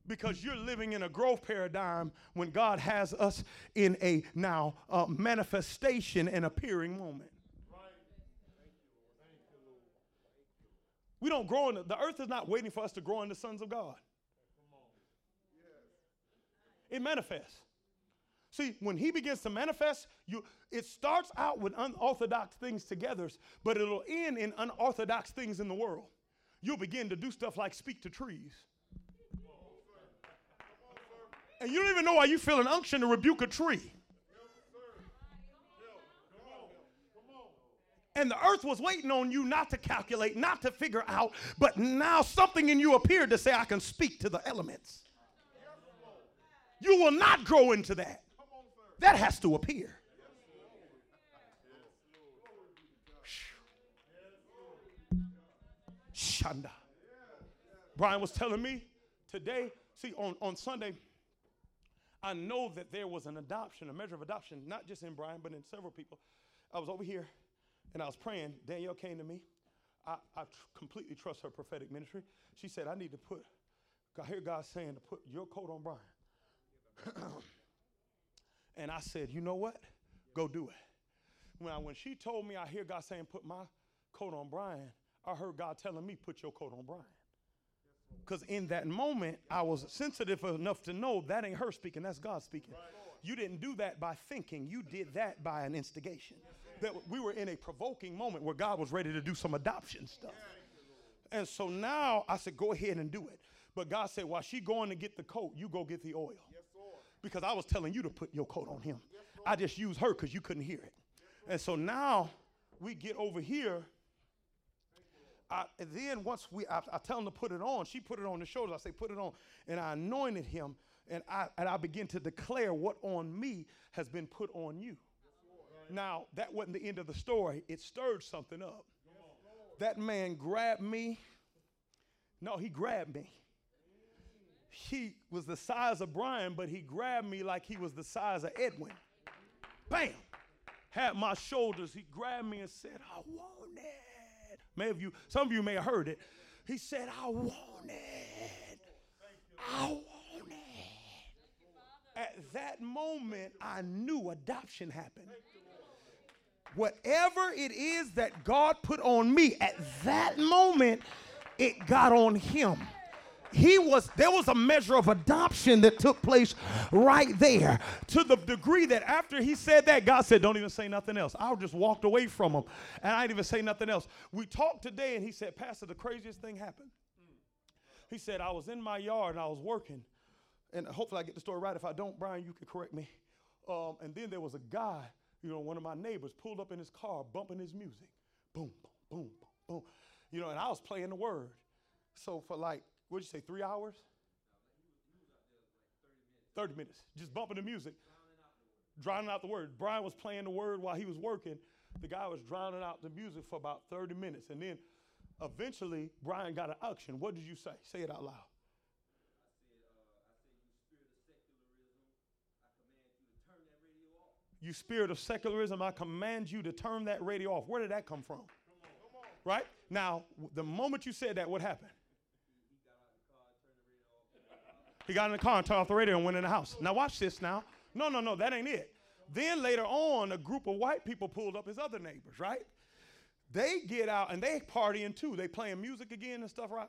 because you're living in a growth paradigm when God has us in a now uh, manifestation and appearing moment. We don't grow in the, the earth is not waiting for us to grow into sons of God. It manifests. See, when he begins to manifest, you it starts out with unorthodox things together, but it'll end in unorthodox things in the world. You'll begin to do stuff like speak to trees. And you don't even know why you feel an unction to rebuke a tree. And the earth was waiting on you not to calculate, not to figure out, but now something in you appeared to say, I can speak to the elements. You will not grow into that. That has to appear. Shanda. Brian was telling me today, see, on, on Sunday, I know that there was an adoption, a measure of adoption, not just in Brian, but in several people. I was over here and I was praying. Danielle came to me. I, I tr- completely trust her prophetic ministry. She said, I need to put, I hear God saying to put your coat on Brian. (clears throat) And I said, you know what? Go do it. When, I, when she told me I hear God saying, put my coat on Brian, I heard God telling me, put your coat on Brian. Because in that moment, I was sensitive enough to know that ain't her speaking, that's God speaking. You didn't do that by thinking, you did that by an instigation. That we were in a provoking moment where God was ready to do some adoption stuff. And so now I said, go ahead and do it. But God said, while she going to get the coat, you go get the oil. Because I was telling you to put your coat on him. I just used her because you couldn't hear it. And so now we get over here. I, and then once we, I, I tell him to put it on, she put it on the shoulders. I say, put it on. And I anointed him. And I, and I begin to declare what on me has been put on you. Now, that wasn't the end of the story. It stirred something up. That man grabbed me. No, he grabbed me. He was the size of Brian, but he grabbed me like he was the size of Edwin. Bam! Had my shoulders. He grabbed me and said, I want it. Many of you, some of you may have heard it. He said, I want it. I want it. At that moment, I knew adoption happened. Whatever it is that God put on me at that moment, it got on him he was there was a measure of adoption that took place right there. To the degree that after he said that god said don't even say nothing else. I just walked away from him and i didn't even say nothing else. We talked today and he said pastor the craziest thing happened. He said i was in my yard and i was working and hopefully i get the story right. If i don't brian you can correct me. Um, and then there was a guy you know one of my neighbors pulled up in his car bumping his music. Boom boom boom boom you know and i was playing the word. So for like what'd you say, three hours? 30 minutes. Just bumping the music. Drowning out the word. Brian was playing the word while he was working. The guy was drowning out the music for about 30 minutes. And then eventually, Brian got an unction. What did you say? Say it out loud. You spirit of secularism, I command you to turn that radio off. Where did that come from? Right? Now, the moment you said that, what happened? He got in the car and turned off the radio and went in the house. Now watch this now. No, no, no, that ain't it. Then later on, a group of white people pulled up his other neighbors, right? They get out and they partying too. They playing music again and stuff, right?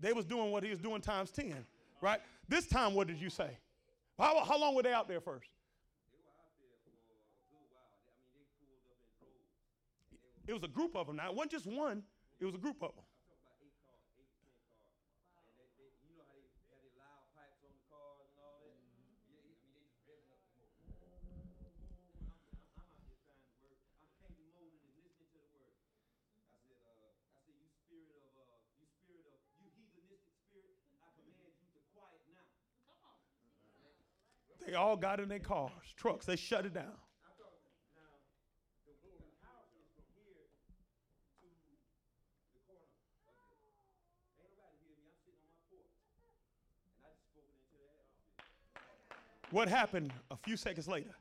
They was doing what he was doing times 10, right? This time, what did you say? How, how long were they out there first? It was a group of them now. It wasn't just one, it was a group of them. They all got in their cars, trucks. They shut it down. What happened a few seconds later?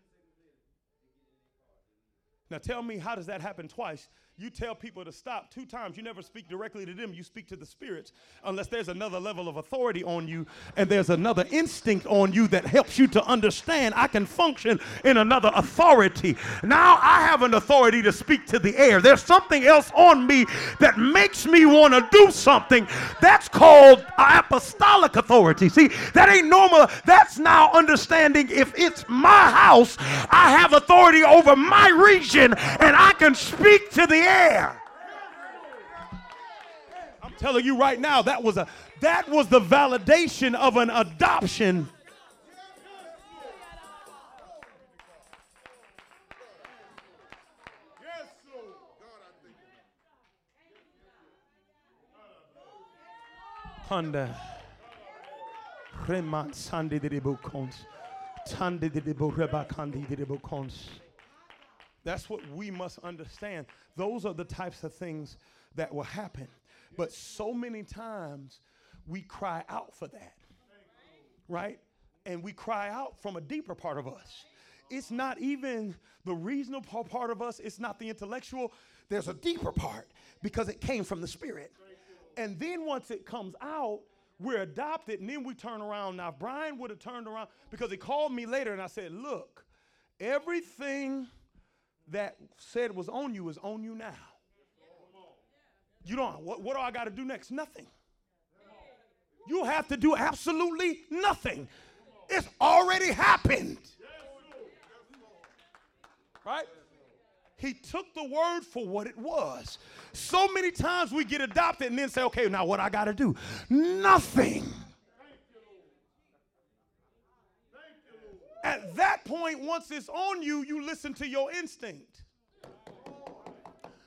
Now tell me, how does that happen twice? You tell people to stop two times. You never speak directly to them. You speak to the spirits unless there's another level of authority on you and there's another instinct on you that helps you to understand I can function in another authority. Now I have an authority to speak to the air. There's something else on me that makes me want to do something. That's called apostolic authority. See, that ain't normal. That's now understanding if it's my house, I have authority over my region and I can speak to the air. I'm telling you right now, that was a that was the validation of an adoption. Honda. Reman. That's what we must understand. Those are the types of things that will happen. But so many times we cry out for that, right? And we cry out from a deeper part of us. It's not even the reasonable part of us, it's not the intellectual. There's a deeper part because it came from the Spirit. And then once it comes out, we're adopted, and then we turn around. Now, Brian would have turned around because he called me later and I said, Look, everything that said was on you is on you now. You don't, what, what do I got to do next? Nothing. You have to do absolutely nothing. It's already happened. Right? He took the word for what it was. So many times we get adopted and then say, okay, now what I got to do? Nothing. At that point, once it's on you, you listen to your instinct.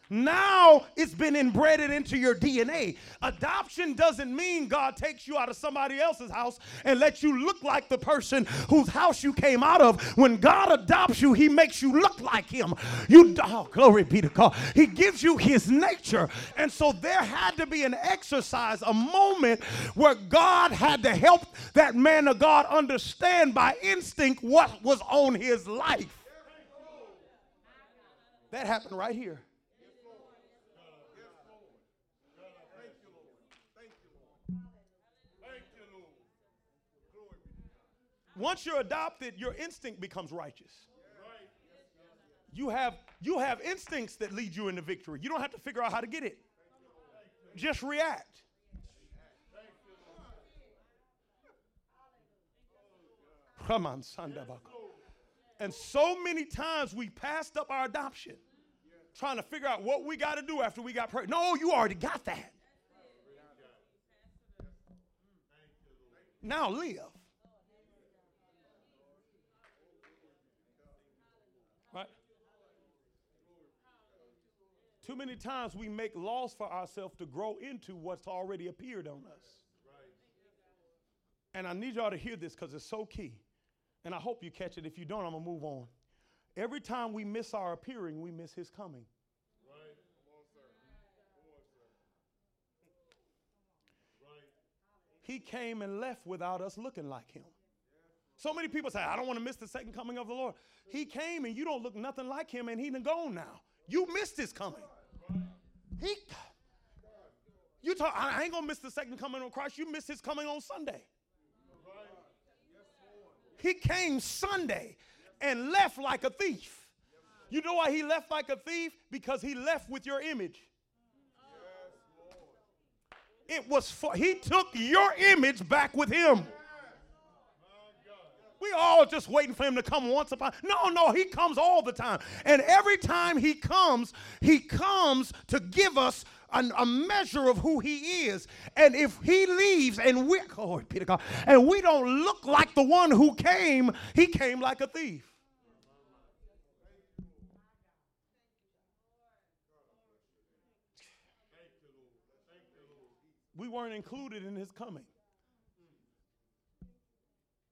Now it's been embedded into your DNA. Adoption doesn't mean God takes you out of somebody else's house and lets you look like the person whose house you came out of. When God adopts you, He makes you look like Him. You, oh, glory be to God. He gives you His nature. And so there had to be an exercise, a moment where God had to help that man of God understand by instinct what was on his life. That happened right here. Once you're adopted, your instinct becomes righteous. You have, you have instincts that lead you into victory. You don't have to figure out how to get it. Just react. And so many times we passed up our adoption trying to figure out what we got to do after we got pregnant. No, you already got that. Now live. Too many times we make laws for ourselves to grow into what's already appeared on us. And I need y'all to hear this because it's so key. And I hope you catch it. If you don't, I'm going to move on. Every time we miss our appearing, we miss his coming. He came and left without us looking like him. So many people say, I don't want to miss the second coming of the Lord. He came and you don't look nothing like him, and he's gone now. You missed his coming. He, you talk, I ain't gonna miss the second coming of Christ. You miss his coming on Sunday. He came Sunday and left like a thief. You know why he left like a thief? Because he left with your image. It was for, he took your image back with him. We all just waiting for him to come once upon. No, no, he comes all the time. And every time he comes, he comes to give us an, a measure of who he is. And if he leaves and we oh Peter God, and we don't look like the one who came, he came like a thief. We weren't included in his coming.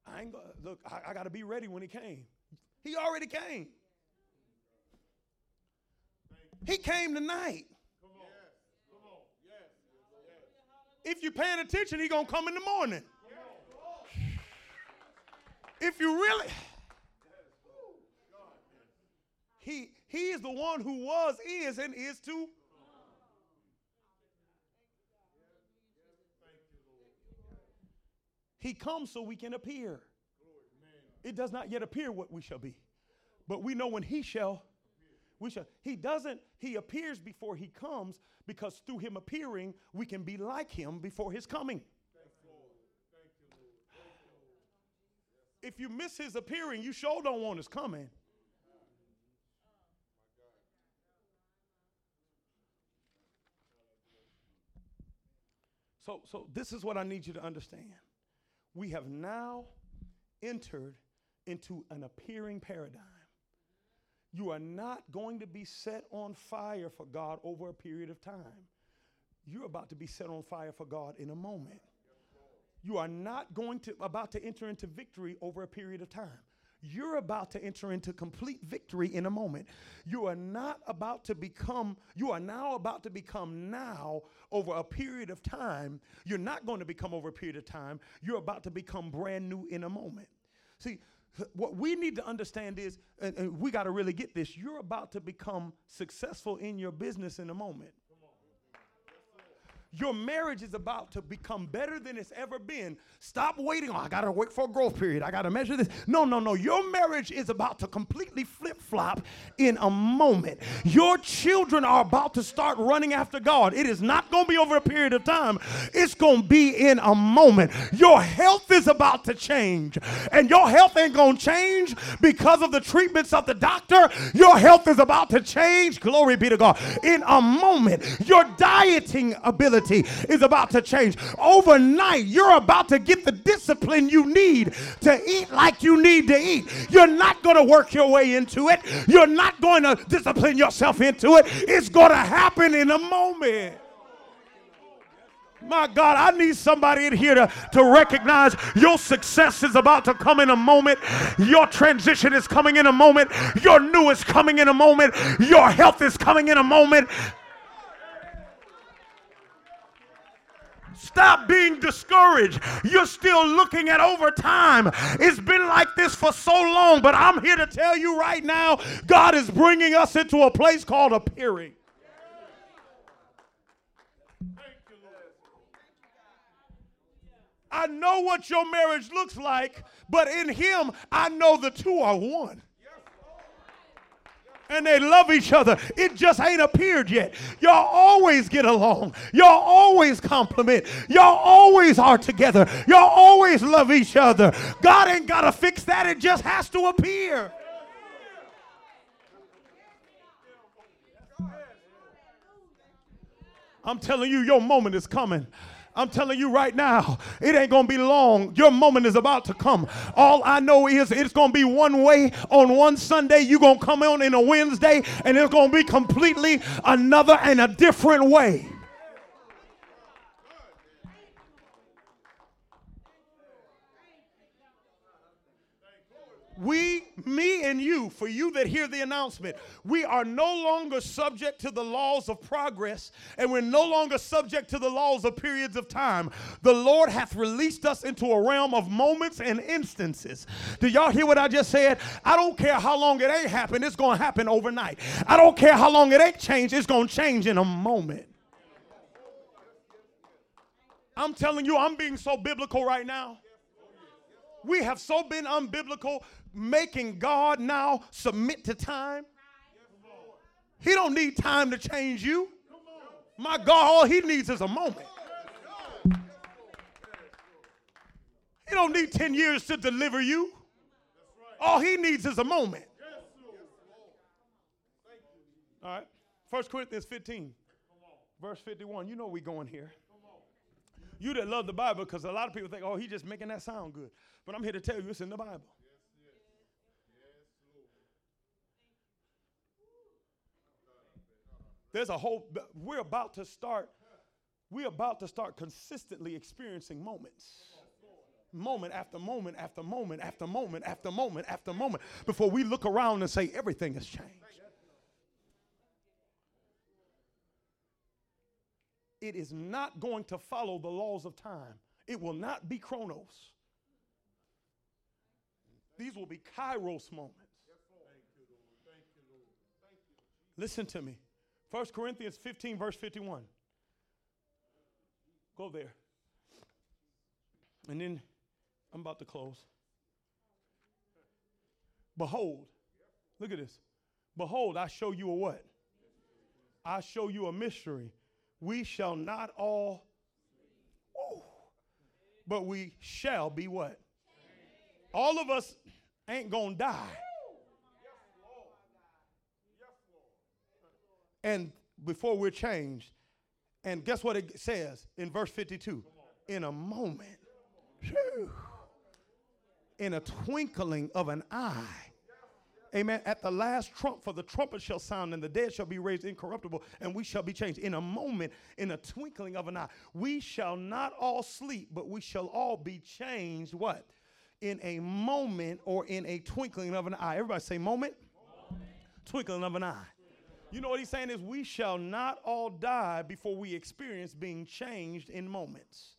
I ain't gonna look, I, I got to be ready when he came. He already came. He came tonight. If you're paying attention, he gonna come in the morning. If you really he he is the one who was, is, and is to He comes so we can appear. It does not yet appear what we shall be. But we know when he shall we shall he doesn't he appears before he comes because through him appearing we can be like him before his coming. If you miss his appearing, you sure don't want his coming. So, so this is what I need you to understand we have now entered into an appearing paradigm. You are not going to be set on fire for God over a period of time. You're about to be set on fire for God in a moment. You are not going to about to enter into victory over a period of time. You're about to enter into complete victory in a moment. You are not about to become, you are now about to become now over a period of time. You're not going to become over a period of time. You're about to become brand new in a moment. See, what we need to understand is, and, and we got to really get this, you're about to become successful in your business in a moment. Your marriage is about to become better than it's ever been. Stop waiting. Oh, I got to wait for a growth period. I got to measure this. No, no, no. Your marriage is about to completely flip flop in a moment. Your children are about to start running after God. It is not going to be over a period of time, it's going to be in a moment. Your health is about to change. And your health ain't going to change because of the treatments of the doctor. Your health is about to change. Glory be to God. In a moment, your dieting ability is about to change. Overnight, you're about to get the discipline you need to eat like you need to eat. You're not going to work your way into it, you're not going to discipline yourself into it. It's going to happen in a moment. My God, I need somebody in here to, to recognize your success is about to come in a moment. Your transition is coming in a moment. Your new is coming in a moment. Your health is coming in a moment. Stop being discouraged. You're still looking at overtime. It's been like this for so long, but I'm here to tell you right now God is bringing us into a place called appearing. I know what your marriage looks like, but in Him, I know the two are one and they love each other. It just ain't appeared yet. Y'all always get along. Y'all always compliment. Y'all always are together. Y'all always love each other. God ain't got to fix that. It just has to appear. I'm telling you, your moment is coming. I'm telling you right now, it ain't going to be long. Your moment is about to come. All I know is it's going to be one way on one Sunday. You're going to come on in a Wednesday, and it's going to be completely another and a different way. We, me and you, for you that hear the announcement, we are no longer subject to the laws of progress and we're no longer subject to the laws of periods of time. The Lord hath released us into a realm of moments and instances. Do y'all hear what I just said? I don't care how long it ain't happened, it's going to happen overnight. I don't care how long it ain't changed, it's going to change in a moment. I'm telling you, I'm being so biblical right now. We have so been unbiblical making God now submit to time. He don't need time to change you. My God, all he needs is a moment. He don't need 10 years to deliver you. All he needs is a moment. All right. 1 Corinthians 15, verse 51. You know we going here. You that love the Bible, because a lot of people think, oh, he's just making that sound good. But I'm here to tell you it's in the Bible. There's a whole, we're about to start, we're about to start consistently experiencing moments. Moment after moment after moment after moment after moment after moment before we look around and say everything has changed. It is not going to follow the laws of time. It will not be chronos. These will be kairos moments. Listen to me. 1 Corinthians 15, verse 51. Go there. And then I'm about to close. Behold, look at this. Behold, I show you a what? I show you a mystery. We shall not all, but we shall be what? All of us ain't gonna die. And before we're changed. And guess what it says in verse 52? In a moment, whew, in a twinkling of an eye. Amen. At the last trump, for the trumpet shall sound, and the dead shall be raised incorruptible, and we shall be changed. In a moment, in a twinkling of an eye. We shall not all sleep, but we shall all be changed. What? In a moment or in a twinkling of an eye. Everybody say moment. moment. Twinkling of an eye. You know what he's saying is we shall not all die before we experience being changed in moments.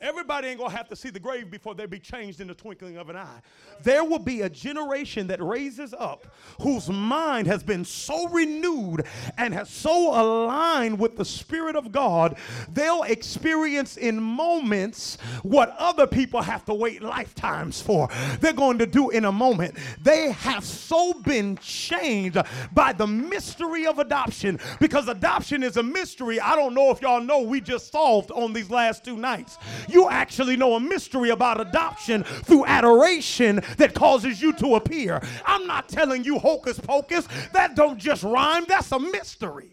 Everybody ain't gonna have to see the grave before they be changed in the twinkling of an eye. There will be a generation that raises up whose mind has been so renewed and has so aligned with the Spirit of God, they'll experience in moments what other people have to wait lifetimes for. They're going to do in a moment. They have so been changed by the mystery of adoption because adoption is a mystery. I don't know if y'all know we just solved on these last two nights you actually know a mystery about adoption through adoration that causes you to appear. I'm not telling you hocus pocus. That don't just rhyme. That's a mystery.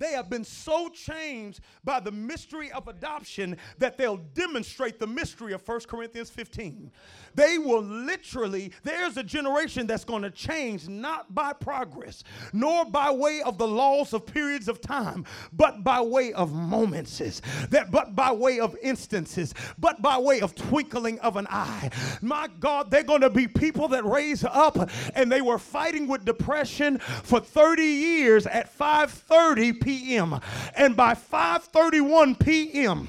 They have been so changed by the mystery of adoption that they'll demonstrate the mystery of 1 Corinthians 15. They will literally, there's a generation that's going to change not by progress, nor by way of the laws of periods of time, but by way of moments, that but by way of instances, but by way of twinkling of an eye. My God, they're going to be people that raise up and they were fighting with depression for 30 years at 5:30 p.m. And by 5:31 p.m.,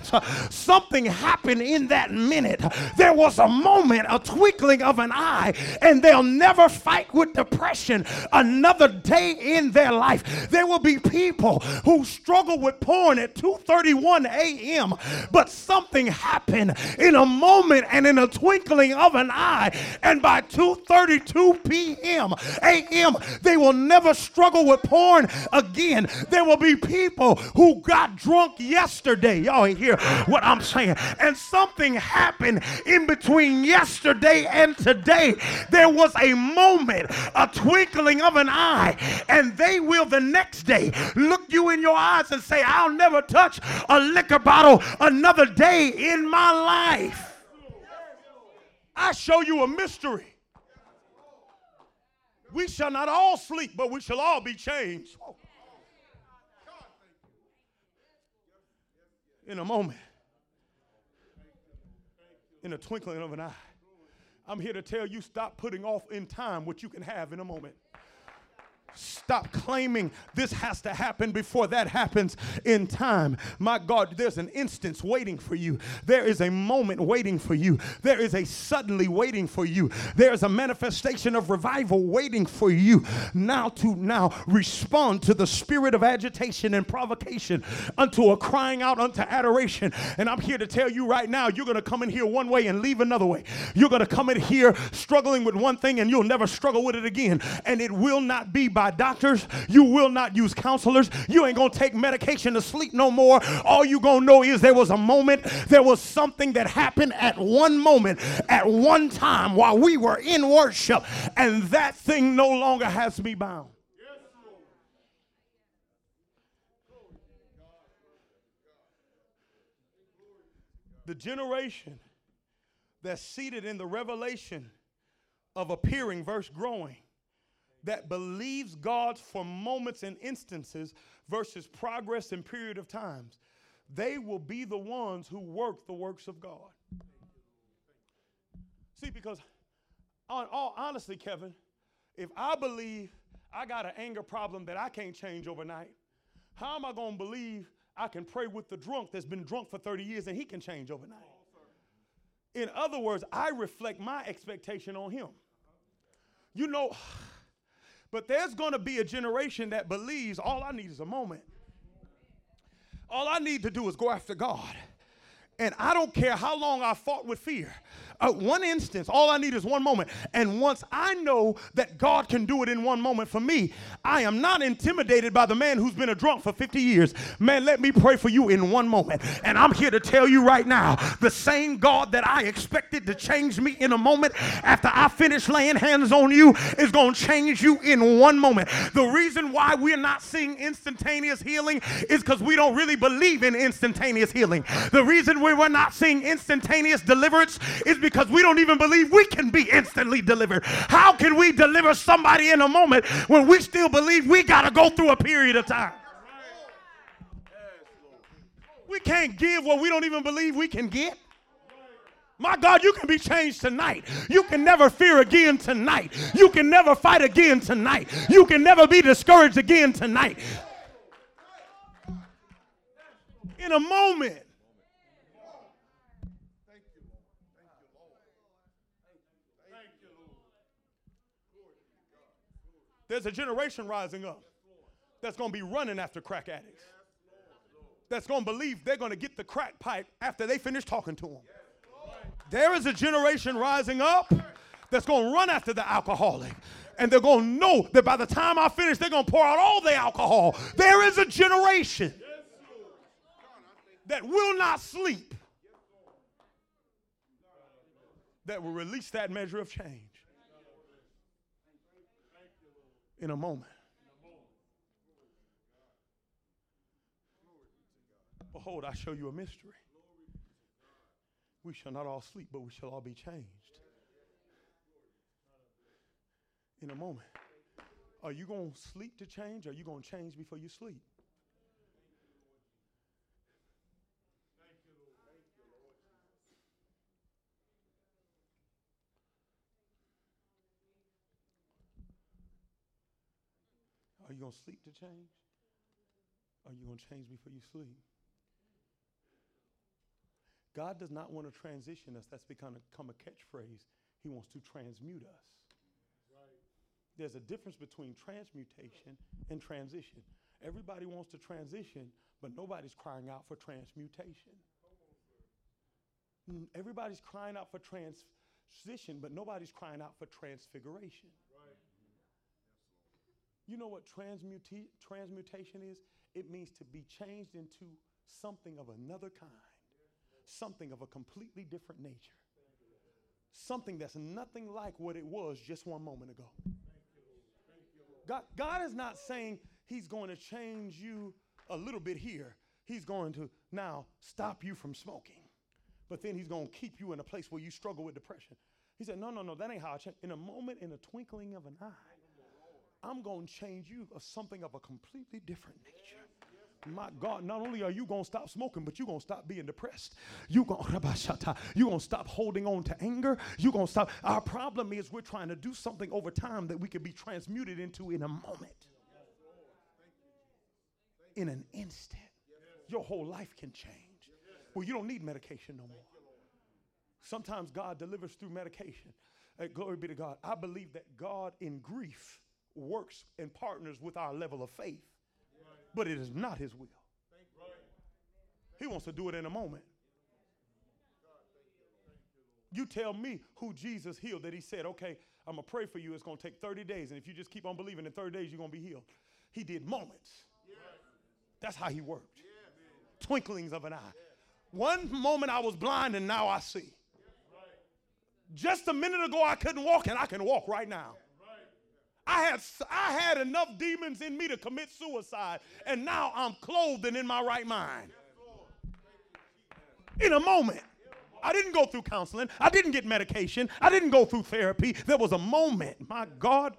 something happened in that minute. There was a moment a twinkling of an eye, and they'll never fight with depression another day in their life. There will be people who struggle with porn at 2:31 a.m., but something happened in a moment and in a twinkling of an eye, and by 2:32 p.m. a.m. they will never struggle with porn again. There will be people who got drunk yesterday. Y'all hear what I'm saying? And something happened in between yesterday and today. There was a moment, a twinkling of an eye, and they will the next day look you in your eyes and say, I'll never touch a liquor bottle another day in my life. I show you a mystery. We shall not all sleep, but we shall all be changed. In a moment, in a twinkling of an eye. I'm here to tell you stop putting off in time what you can have in a moment. Stop claiming this has to happen before that happens in time. My God, there's an instance waiting for you. There is a moment waiting for you. There is a suddenly waiting for you. There is a manifestation of revival waiting for you now to now respond to the spirit of agitation and provocation unto a crying out unto adoration. And I'm here to tell you right now, you're going to come in here one way and leave another way. You're going to come in here struggling with one thing and you'll never struggle with it again. And it will not be by by doctors. You will not use counselors. You ain't gonna take medication to sleep no more. All you gonna know is there was a moment, there was something that happened at one moment, at one time while we were in worship, and that thing no longer has me bound. The generation that's seated in the revelation of appearing verse growing that believes God for moments and instances versus progress and period of times, they will be the ones who work the works of God. See, because on all honestly, Kevin, if I believe I got an anger problem that I can't change overnight, how am I going to believe I can pray with the drunk that's been drunk for 30 years and he can change overnight? In other words, I reflect my expectation on him. You know, but there's going to be a generation that believes all I need is a moment. All I need to do is go after God. And I don't care how long I fought with fear uh, one instance. All I need is one moment. And once I know that God can do it in one moment for me, I am not intimidated by the man who's been a drunk for 50 years. Man, let me pray for you in one moment. And I'm here to tell you right now the same God that I expected to change me in a moment after I finish laying hands on you is going to change you in one moment. The reason why we're not seeing instantaneous healing is because we don't really believe in instantaneous healing. The reason we were not seeing instantaneous deliverance is because because we don't even believe we can be instantly delivered. How can we deliver somebody in a moment when we still believe we got to go through a period of time? We can't give what we don't even believe we can get. My God, you can be changed tonight. You can never fear again tonight. You can never fight again tonight. You can never be discouraged again tonight. In a moment. There's a generation rising up that's going to be running after crack addicts. That's going to believe they're going to get the crack pipe after they finish talking to them. There is a generation rising up that's going to run after the alcoholic. And they're going to know that by the time I finish, they're going to pour out all the alcohol. There is a generation that will not sleep that will release that measure of change in a moment. Behold, I show you a mystery. We shall not all sleep, but we shall all be changed. In a moment. Are you going to sleep to change or are you going to change before you sleep? Are you going to sleep to change? Are you going to change before you sleep? God does not want to transition us. That's become a, catchphrase. He wants to transmute us. Right. There's a difference between transmutation and transition. Everybody wants to transition, but nobody's crying out for transmutation. Everybody's crying out for transition, but nobody's crying out for transfiguration. You know what transmuti- transmutation is? It means to be changed into something of another kind something of a completely different nature. Something that's nothing like what it was just one moment ago. God, God is not saying He's going to change you a little bit here. He's going to now stop you from smoking. But then He's going to keep you in a place where you struggle with depression. He said, No, no, no, that ain't how I change. In a moment, in a twinkling of an eye, I'm going to change you of something of a completely different nature. My God, not only are you going to stop smoking, but you're going to stop being depressed. You're to stop holding on to anger. You're going to stop. Our problem is we're trying to do something over time that we can be transmuted into in a moment. In an instant. Your whole life can change. Well, you don't need medication no more. Sometimes God delivers through medication. Hey, glory be to God. I believe that God in grief works and partners with our level of faith but it is not his will. He wants to do it in a moment. You tell me who Jesus healed that he said, okay, I'm going to pray for you. It's going to take 30 days. And if you just keep on believing in 30 days, you're going to be healed. He did moments. That's how he worked. Twinklings of an eye. One moment I was blind and now I see. Just a minute ago I couldn't walk and I can walk right now. I had, I had enough demons in me to commit suicide, and now I'm clothed and in my right mind. In a moment. I didn't go through counseling. I didn't get medication. I didn't go through therapy. There was a moment. My God.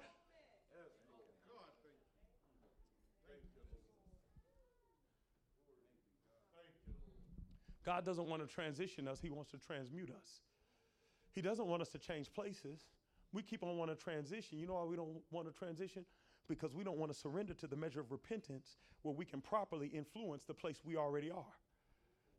God doesn't want to transition us, He wants to transmute us. He doesn't want us to change places. We keep on wanting to transition. You know why we don't want to transition? Because we don't want to surrender to the measure of repentance where we can properly influence the place we already are.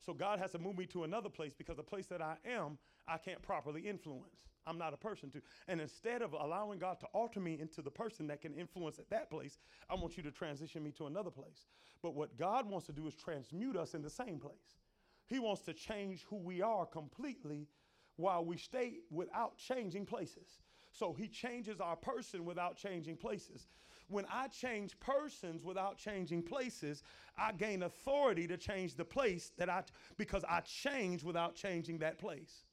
So God has to move me to another place because the place that I am, I can't properly influence. I'm not a person to. And instead of allowing God to alter me into the person that can influence at that place, I want you to transition me to another place. But what God wants to do is transmute us in the same place. He wants to change who we are completely while we stay without changing places. So he changes our person without changing places. When I change persons without changing places, I gain authority to change the place that I, because I change without changing that place.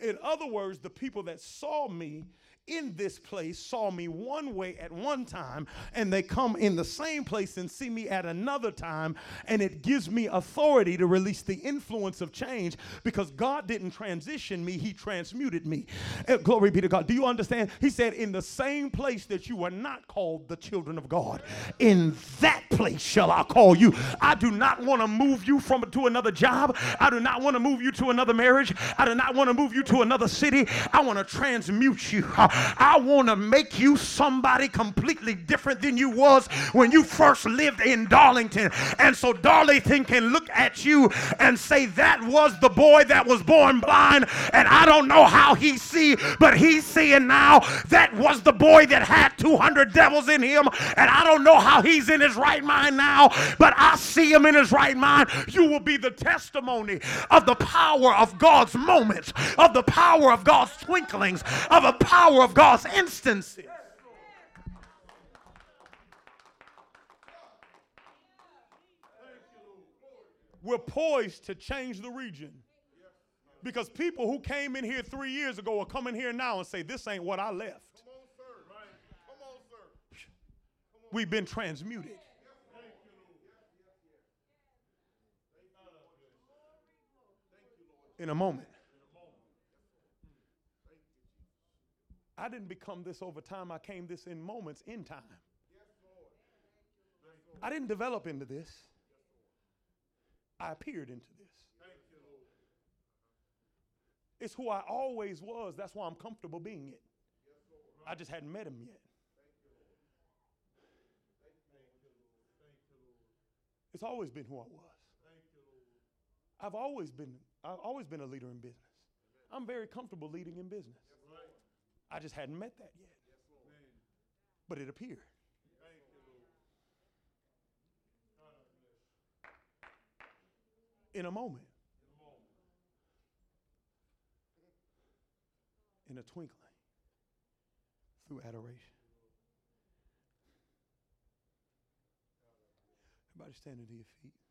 In other words, the people that saw me in this place saw me one way at one time, and they come in the same place and see me at another time, and it gives me authority to release the influence of change because God didn't transition me, He transmuted me. Uh, glory be to God. Do you understand? He said, In the same place that you were not called the children of God, in that place shall I call you. I do not want to move you from to another job. I do not want to move you to another marriage. I do not want to move you to another city. I want to transmute you. I want to make you somebody completely different than you was when you first lived in Darlington. And so Darlington can look at you and say, that was the boy that was born blind. And I don't know how he see, but he's seeing now. That was the boy that had 200 devils in him. And I don't know how he's in his right mind now, but I see him in his right mind. You will be the testimony of the power of God's moments, of the power of God's twinklings, of the power of God's instances. We're poised to change the region. Because people who came in here three years ago are coming here now and say, This ain't what I left. We've been transmuted. In a moment. I didn't become this over time. I came this in moments, in time. I didn't develop into this. I appeared into this. It's who I always was. That's why I'm comfortable being it. I just hadn't met him yet. It's always been who I was. I've always been I've always been a leader in business. I'm very comfortable leading in business. I just hadn't met that yet. But it appeared. In a moment. In a twinkling. Through adoration. Everybody standing to your feet.